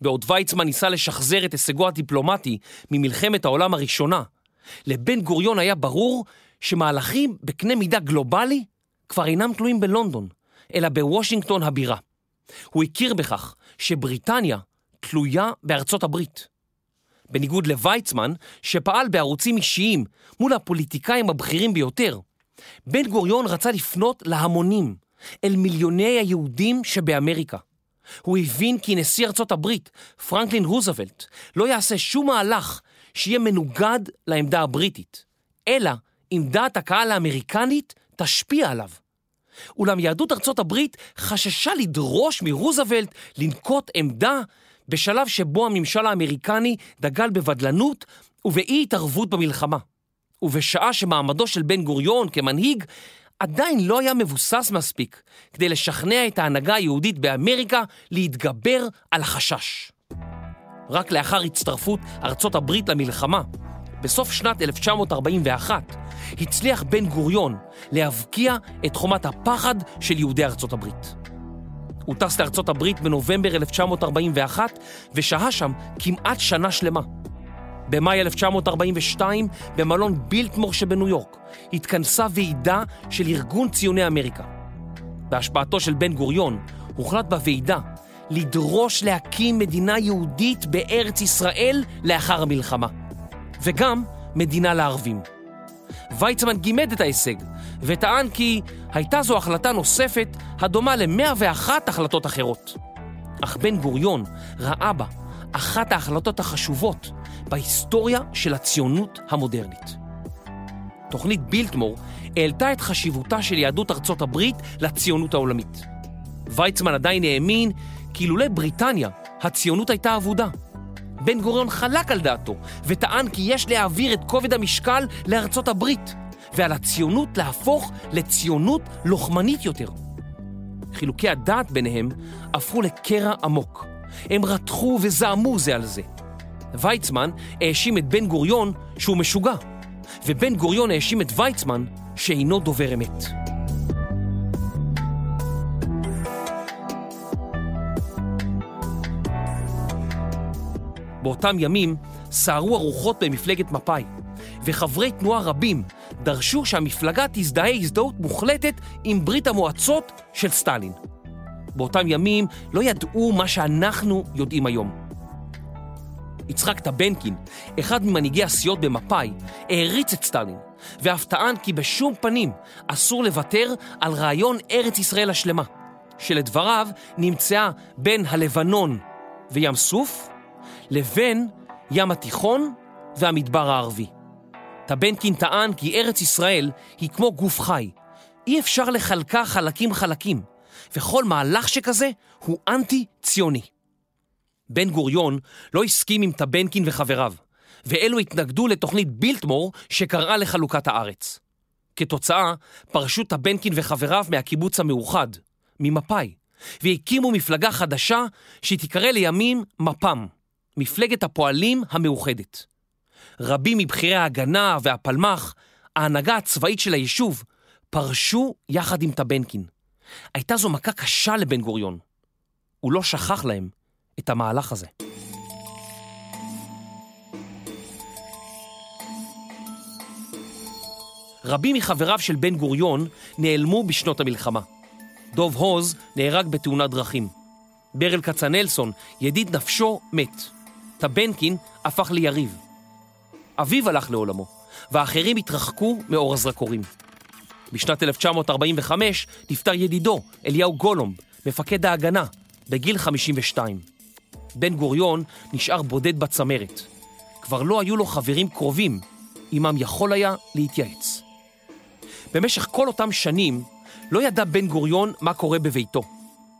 בעוד ויצמן ניסה לשחזר את הישגו הדיפלומטי ממלחמת העולם הראשונה, לבן גוריון היה ברור שמהלכים בקנה מידה גלובלי כבר אינם תלויים בלונדון, אלא בוושינגטון הבירה. הוא הכיר בכך שבריטניה תלויה בארצות הברית. בניגוד לוויצמן, שפעל בערוצים אישיים מול הפוליטיקאים הבכירים ביותר, בן גוריון רצה לפנות להמונים, אל מיליוני היהודים שבאמריקה. הוא הבין כי נשיא ארצות הברית, פרנקלין רוזוולט, לא יעשה שום מהלך שיהיה מנוגד לעמדה הבריטית, אלא אם דעת הקהל האמריקנית תשפיע עליו. אולם יהדות ארצות הברית חששה לדרוש מרוזוולט לנקוט עמדה בשלב שבו הממשל האמריקני דגל בבדלנות ובאי התערבות במלחמה. ובשעה שמעמדו של בן גוריון כמנהיג עדיין לא היה מבוסס מספיק כדי לשכנע את ההנהגה היהודית באמריקה להתגבר על החשש. רק לאחר הצטרפות ארצות הברית למלחמה, בסוף שנת 1941, הצליח בן גוריון להבקיע את חומת הפחד של יהודי ארצות הברית. הוא טס לארצות הברית בנובמבר 1941 ושהה שם כמעט שנה שלמה. במאי 1942, במלון בילטמור שבניו יורק, התכנסה ועידה של ארגון ציוני אמריקה. בהשפעתו של בן גוריון, הוחלט בוועידה לדרוש להקים מדינה יהודית בארץ ישראל לאחר המלחמה. וגם מדינה לערבים. ויצמן גימד את ההישג, וטען כי הייתה זו החלטה נוספת הדומה ל-101 החלטות אחרות. אך בן גוריון ראה בה אחת ההחלטות החשובות בהיסטוריה של הציונות המודרנית. תוכנית בילטמור העלתה את חשיבותה של יהדות ארצות הברית לציונות העולמית. ויצמן עדיין האמין כי אילולא בריטניה, הציונות הייתה אבודה. בן גוריון חלק על דעתו, וטען כי יש להעביר את כובד המשקל לארצות הברית, ועל הציונות להפוך לציונות לוחמנית יותר. חילוקי הדעת ביניהם הפכו לקרע עמוק. הם רתחו וזעמו זה על זה. ויצמן האשים את בן גוריון שהוא משוגע, ובן גוריון האשים את ויצמן שאינו דובר אמת. באותם ימים סערו הרוחות במפלגת מפא"י, וחברי תנועה רבים דרשו שהמפלגה תזדהה הזדהות מוחלטת עם ברית המועצות של סטלין. באותם ימים לא ידעו מה שאנחנו יודעים היום. יצחק טבנקין, אחד ממנהיגי הסיעות במפא"י, העריץ את סטלין, ואף טען כי בשום פנים אסור לוותר על רעיון ארץ ישראל השלמה, שלדבריו נמצאה בין הלבנון וים סוף לבין ים התיכון והמדבר הערבי. טבנקין טען כי ארץ ישראל היא כמו גוף חי, אי אפשר לחלקה חלקים חלקים, וכל מהלך שכזה הוא אנטי-ציוני. בן גוריון לא הסכים עם טבנקין וחבריו, ואלו התנגדו לתוכנית בילטמור שקראה לחלוקת הארץ. כתוצאה, פרשו טבנקין וחבריו מהקיבוץ המאוחד, ממפא"י, והקימו מפלגה חדשה שתיקרא לימים מפ"ם, מפלגת הפועלים המאוחדת. רבים מבכירי ההגנה והפלמ"ח, ההנהגה הצבאית של היישוב, פרשו יחד עם טבנקין. הייתה זו מכה קשה לבן גוריון. הוא לא שכח להם את המהלך הזה. רבים מחבריו של בן גוריון נעלמו בשנות המלחמה. דוב הוז נהרג בתאונת דרכים. ברל כצנלסון, ידיד נפשו, מת. טבנקין הפך ליריב. אביו הלך לעולמו, ואחרים התרחקו מאור הזרקורים. בשנת 1945 נפטר ידידו, אליהו גולומב, מפקד ההגנה, בגיל 52. בן גוריון נשאר בודד בצמרת. כבר לא היו לו חברים קרובים, עמם יכול היה להתייעץ. במשך כל אותם שנים לא ידע בן גוריון מה קורה בביתו.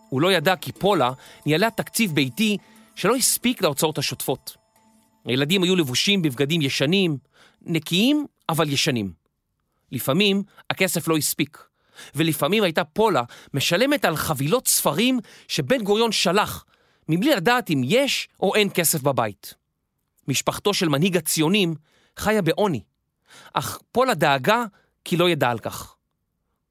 הוא לא ידע כי פולה ניהלה תקציב ביתי שלא הספיק להוצאות השוטפות. הילדים היו לבושים בבגדים ישנים, נקיים אבל ישנים. לפעמים הכסף לא הספיק, ולפעמים הייתה פולה משלמת על חבילות ספרים שבן גוריון שלח, מבלי לדעת אם יש או אין כסף בבית. משפחתו של מנהיג הציונים חיה בעוני, אך פולה דאגה כי לא ידע על כך.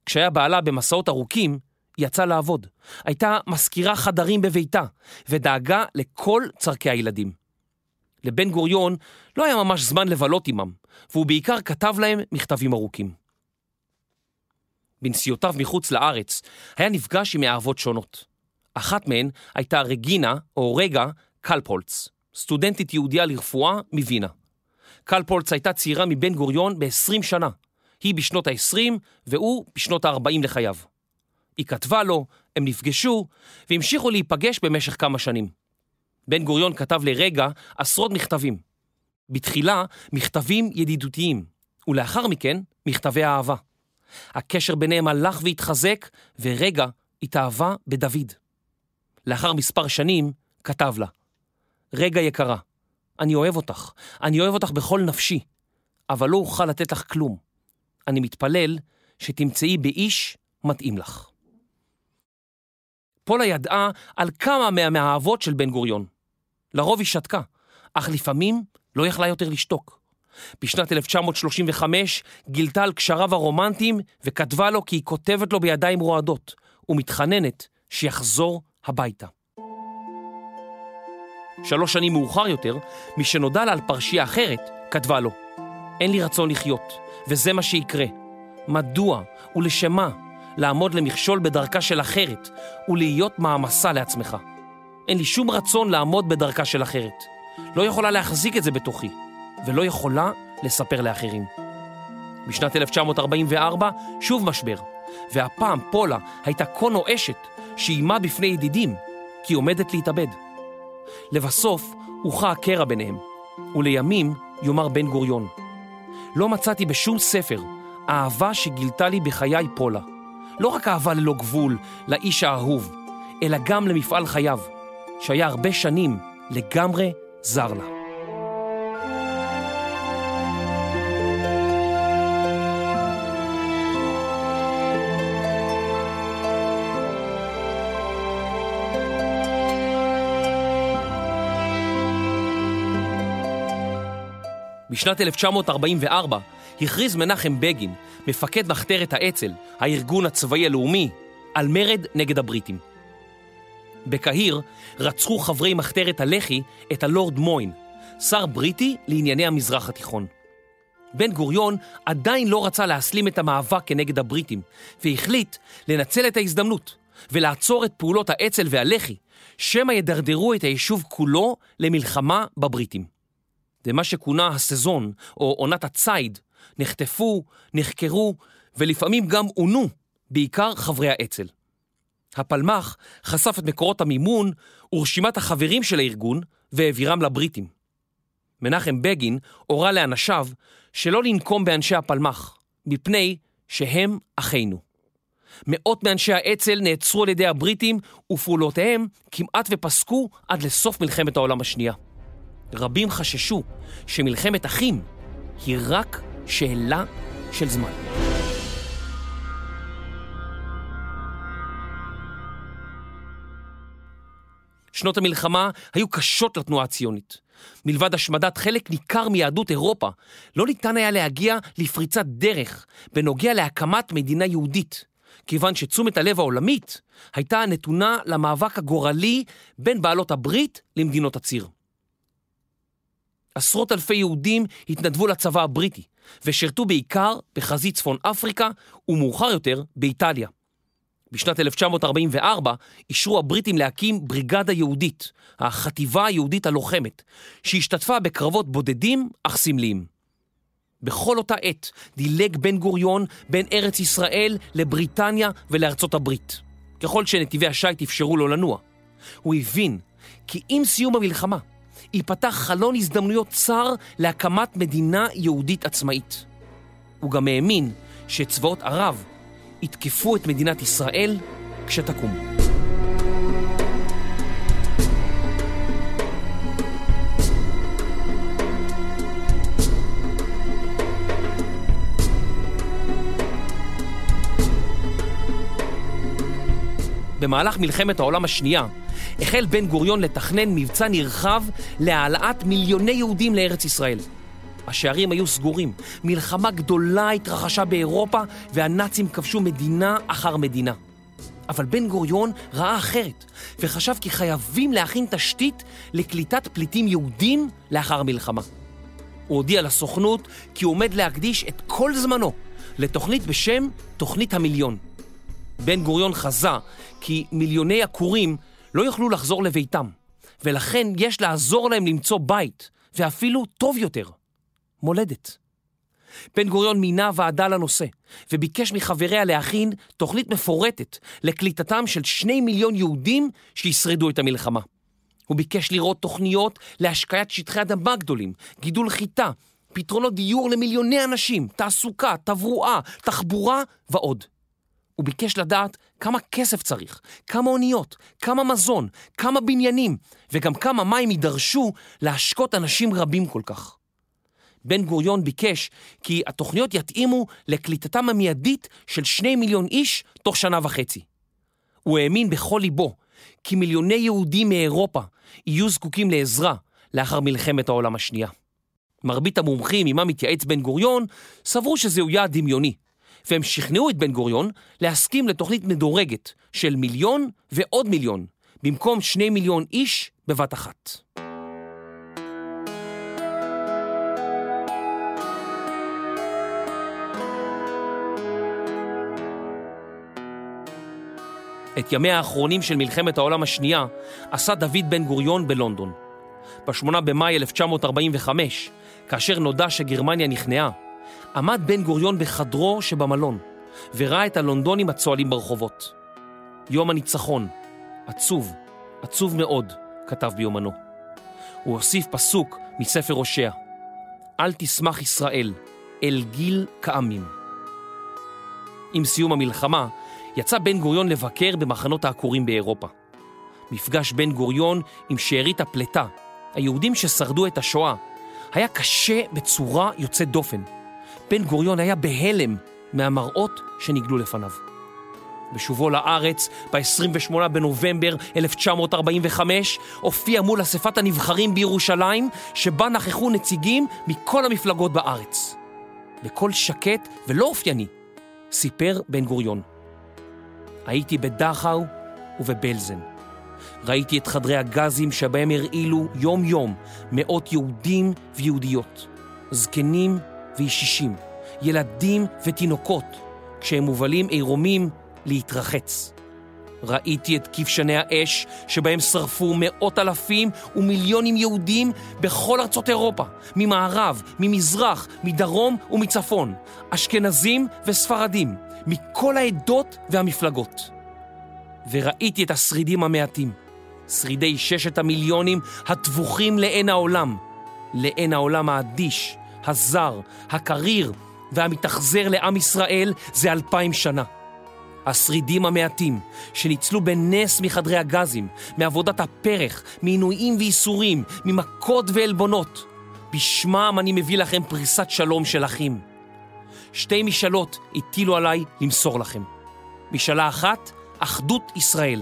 כשהיה בעלה במסעות ארוכים, יצאה לעבוד. הייתה מזכירה חדרים בביתה, ודאגה לכל צורכי הילדים. לבן גוריון לא היה ממש זמן לבלות עמם, והוא בעיקר כתב להם מכתבים ארוכים. בנסיעותיו מחוץ לארץ היה נפגש עם מאהבות שונות. אחת מהן הייתה רגינה, או רגע, קלפולץ, סטודנטית יהודייה לרפואה מווינה. קלפולץ הייתה צעירה מבן גוריון ב-20 שנה. היא בשנות ה-20 והוא בשנות ה-40 לחייו. היא כתבה לו, הם נפגשו, והמשיכו להיפגש במשך כמה שנים. בן גוריון כתב לרגע עשרות מכתבים. בתחילה, מכתבים ידידותיים, ולאחר מכן, מכתבי אהבה. הקשר ביניהם הלך והתחזק, ורגע התאהבה בדוד. לאחר מספר שנים, כתב לה, רגע יקרה, אני אוהב אותך, אני אוהב אותך בכל נפשי, אבל לא אוכל לתת לך כלום. אני מתפלל שתמצאי באיש מתאים לך. פולה ידעה על כמה מהמאהבות של בן גוריון. לרוב היא שתקה, אך לפעמים לא יכלה יותר לשתוק. בשנת 1935 גילתה על קשריו הרומנטיים וכתבה לו כי היא כותבת לו בידיים רועדות ומתחננת שיחזור הביתה. שלוש שנים מאוחר יותר, משנודע לה על פרשייה אחרת, כתבה לו: אין לי רצון לחיות, וזה מה שיקרה. מדוע ולשם מה לעמוד למכשול בדרכה של אחרת ולהיות מעמסה לעצמך? אין לי שום רצון לעמוד בדרכה של אחרת. לא יכולה להחזיק את זה בתוכי, ולא יכולה לספר לאחרים. בשנת 1944 שוב משבר, והפעם פולה הייתה כה נואשת שאיימה בפני ידידים כי היא עומדת להתאבד. לבסוף הוכה הקרע ביניהם, ולימים יאמר בן גוריון, לא מצאתי בשום ספר אהבה שגילתה לי בחיי פולה. לא רק אהבה ללא גבול לאיש האהוב, אלא גם למפעל חייו, שהיה הרבה שנים לגמרי זר לה. בשנת 1944 הכריז מנחם בגין, מפקד מחתרת האצ"ל, הארגון הצבאי הלאומי, על מרד נגד הבריטים. בקהיר רצחו חברי מחתרת הלח"י את הלורד מוין, שר בריטי לענייני המזרח התיכון. בן גוריון עדיין לא רצה להסלים את המאבק כנגד הבריטים, והחליט לנצל את ההזדמנות ולעצור את פעולות האצ"ל והלח"י, שמא ידרדרו את היישוב כולו למלחמה בבריטים. ומה שכונה הסזון, או עונת הציד, נחטפו, נחקרו, ולפעמים גם עונו, בעיקר חברי האצ"ל. הפלמ"ח חשף את מקורות המימון ורשימת החברים של הארגון והעבירם לבריטים. מנחם בגין הורה לאנשיו שלא לנקום באנשי הפלמ"ח, מפני שהם אחינו. מאות מאנשי האצ"ל נעצרו על ידי הבריטים ופעולותיהם כמעט ופסקו עד לסוף מלחמת העולם השנייה. רבים חששו שמלחמת אחים היא רק שאלה של זמן. שנות המלחמה היו קשות לתנועה הציונית. מלבד השמדת חלק ניכר מיהדות אירופה, לא ניתן היה להגיע לפריצת דרך בנוגע להקמת מדינה יהודית, כיוון שתשומת הלב העולמית הייתה נתונה למאבק הגורלי בין בעלות הברית למדינות הציר. עשרות אלפי יהודים התנדבו לצבא הבריטי, ושירתו בעיקר בחזית צפון אפריקה ומאוחר יותר באיטליה. בשנת 1944 אישרו הבריטים להקים בריגדה יהודית, החטיבה היהודית הלוחמת, שהשתתפה בקרבות בודדים אך סמליים. בכל אותה עת דילג בן גוריון בין ארץ ישראל לבריטניה ולארצות הברית, ככל שנתיבי השיט אפשרו לו לנוע. הוא הבין כי עם סיום המלחמה ייפתח חלון הזדמנויות צר להקמת מדינה יהודית עצמאית. הוא גם האמין שצבאות ערב יתקפו את מדינת ישראל כשתקום. במהלך מלחמת העולם השנייה החל בן גוריון לתכנן מבצע נרחב להעלאת מיליוני יהודים לארץ ישראל. השערים היו סגורים, מלחמה גדולה התרחשה באירופה והנאצים כבשו מדינה אחר מדינה. אבל בן גוריון ראה אחרת, וחשב כי חייבים להכין תשתית לקליטת פליטים יהודים לאחר המלחמה. הוא הודיע לסוכנות כי הוא עומד להקדיש את כל זמנו לתוכנית בשם תוכנית המיליון. בן גוריון חזה כי מיליוני עקורים לא יוכלו לחזור לביתם, ולכן יש לעזור להם למצוא בית, ואפילו טוב יותר, מולדת. בן גוריון מינה ועדה לנושא, וביקש מחבריה להכין תוכנית מפורטת לקליטתם של שני מיליון יהודים שישרדו את המלחמה. הוא ביקש לראות תוכניות להשקיית שטחי אדמה גדולים, גידול חיטה, פתרונות דיור למיליוני אנשים, תעסוקה, תברואה, תחבורה ועוד. הוא ביקש לדעת כמה כסף צריך, כמה אוניות, כמה מזון, כמה בניינים, וגם כמה מים יידרשו להשקות אנשים רבים כל כך. בן גוריון ביקש כי התוכניות יתאימו לקליטתם המיידית של שני מיליון איש תוך שנה וחצי. הוא האמין בכל ליבו כי מיליוני יהודים מאירופה יהיו זקוקים לעזרה לאחר מלחמת העולם השנייה. מרבית המומחים עמם התייעץ בן גוריון סברו שזהו יעד דמיוני, והם שכנעו את בן גוריון להסכים לתוכנית מדורגת של מיליון ועוד מיליון, במקום שני מיליון איש בבת אחת. את ימיה האחרונים של מלחמת העולם השנייה עשה דוד בן גוריון בלונדון. ב-8 במאי 1945 כאשר נודע שגרמניה נכנעה, עמד בן גוריון בחדרו שבמלון, וראה את הלונדונים הצועלים ברחובות. יום הניצחון, עצוב, עצוב מאוד, כתב ביומנו. הוא הוסיף פסוק מספר הושע: אל תשמח ישראל, אל גיל כעמים. עם סיום המלחמה, יצא בן גוריון לבקר במחנות העקורים באירופה. מפגש בן גוריון עם שארית הפלטה, היהודים ששרדו את השואה, היה קשה בצורה יוצאת דופן. בן גוריון היה בהלם מהמראות שנגלו לפניו. בשובו לארץ, ב-28 בנובמבר 1945, הופיע מול אספת הנבחרים בירושלים, שבה נכחו נציגים מכל המפלגות בארץ. בקול שקט ולא אופייני, סיפר בן גוריון. הייתי בדכאו ובבלזן. ראיתי את חדרי הגזים שבהם הרעילו יום-יום מאות יהודים ויהודיות, זקנים וישישים, ילדים ותינוקות, כשהם מובלים עירומים להתרחץ. ראיתי את כבשני האש שבהם שרפו מאות אלפים ומיליונים יהודים בכל ארצות אירופה, ממערב, ממזרח, מדרום ומצפון, אשכנזים וספרדים, מכל העדות והמפלגות. וראיתי את השרידים המעטים, שרידי ששת המיליונים הטבוחים לעין העולם, לעין העולם האדיש, הזר, הקריר והמתאכזר לעם ישראל זה אלפיים שנה. השרידים המעטים, שניצלו בנס מחדרי הגזים, מעבודת הפרח, מעינויים וייסורים, ממכות ועלבונות, בשמם אני מביא לכם פריסת שלום של אחים. שתי משאלות הטילו עליי למסור לכם. משאלה אחת, אחדות ישראל.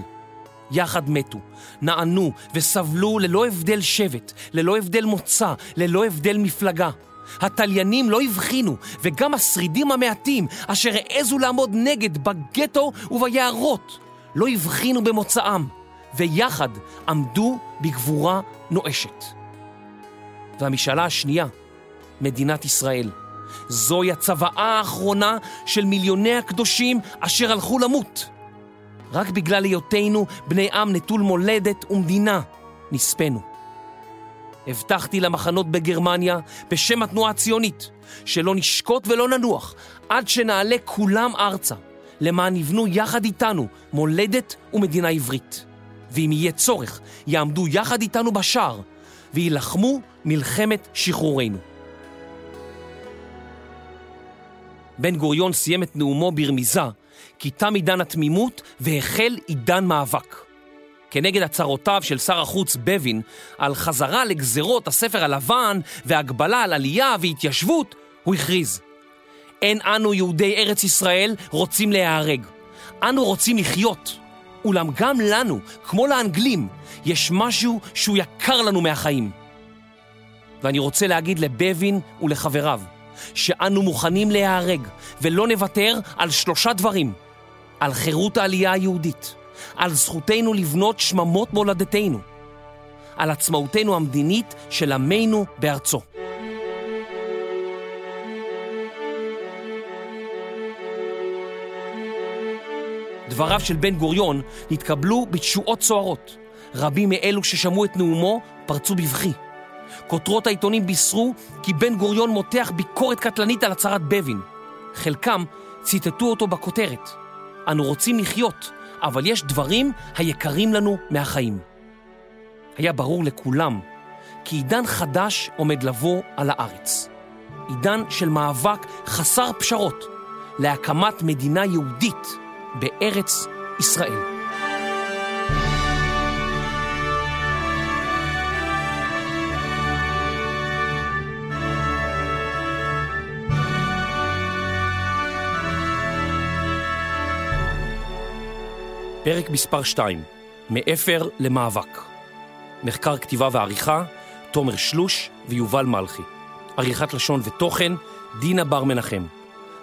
יחד מתו, נענו וסבלו ללא הבדל שבט, ללא הבדל מוצא, ללא הבדל מפלגה. התליינים לא הבחינו, וגם השרידים המעטים, אשר העזו לעמוד נגד בגטו וביערות, לא הבחינו במוצאם, ויחד עמדו בגבורה נואשת. והמשאלה השנייה, מדינת ישראל. זוהי הצוואה האחרונה של מיליוני הקדושים אשר הלכו למות. רק בגלל היותנו בני עם נטול מולדת ומדינה, נספנו. הבטחתי למחנות בגרמניה בשם התנועה הציונית, שלא נשקוט ולא ננוח עד שנעלה כולם ארצה, למען יבנו יחד איתנו מולדת ומדינה עברית. ואם יהיה צורך, יעמדו יחד איתנו בשער ויילחמו מלחמת שחרורנו. בן גוריון סיים את נאומו ברמיזה כי תם עידן התמימות והחל עידן מאבק. כנגד הצהרותיו של שר החוץ בבין על חזרה לגזרות הספר הלבן והגבלה על עלייה והתיישבות, הוא הכריז: אין אנו יהודי ארץ ישראל רוצים להיהרג. אנו רוצים לחיות. אולם גם לנו, כמו לאנגלים, יש משהו שהוא יקר לנו מהחיים. ואני רוצה להגיד לבבין ולחבריו, שאנו מוכנים להיהרג ולא נוותר על שלושה דברים. על חירות העלייה היהודית, על זכותנו לבנות שממות מולדתנו, על עצמאותנו המדינית של עמנו בארצו. דבריו של בן גוריון נתקבלו בתשואות סוערות. רבים מאלו ששמעו את נאומו פרצו בבכי. כותרות העיתונים בישרו כי בן גוריון מותח ביקורת קטלנית על הצהרת בבין. חלקם ציטטו אותו בכותרת. אנו רוצים לחיות, אבל יש דברים היקרים לנו מהחיים. היה ברור לכולם כי עידן חדש עומד לבוא על הארץ. עידן של מאבק חסר פשרות להקמת מדינה יהודית בארץ ישראל. פרק מספר 2, מאפר למאבק. מחקר כתיבה ועריכה, תומר שלוש ויובל מלכי. עריכת לשון ותוכן, דינה בר מנחם.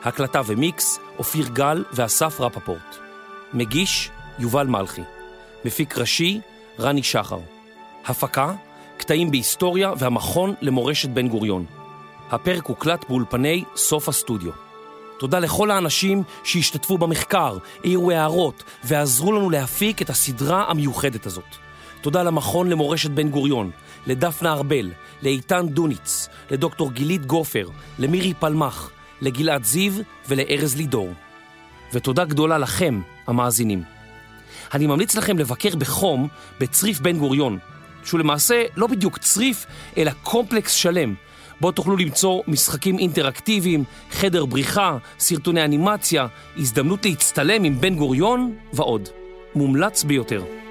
הקלטה ומיקס, אופיר גל ואסף רפפורט. מגיש, יובל מלכי. מפיק ראשי, רני שחר. הפקה, קטעים בהיסטוריה והמכון למורשת בן גוריון. הפרק הוקלט באולפני סוף הסטודיו. תודה לכל האנשים שהשתתפו במחקר, העירו הערות ועזרו לנו להפיק את הסדרה המיוחדת הזאת. תודה למכון למורשת בן גוריון, לדפנה ארבל, לאיתן דוניץ, לדוקטור גילית גופר, למירי פלמח, לגלעד זיו ולארז לידור. ותודה גדולה לכם, המאזינים. אני ממליץ לכם לבקר בחום בצריף בן גוריון, שהוא למעשה לא בדיוק צריף, אלא קומפלקס שלם, בו תוכלו למצוא משחקים אינטראקטיביים, חדר בריחה, סרטוני אנימציה, הזדמנות להצטלם עם בן גוריון ועוד. מומלץ ביותר.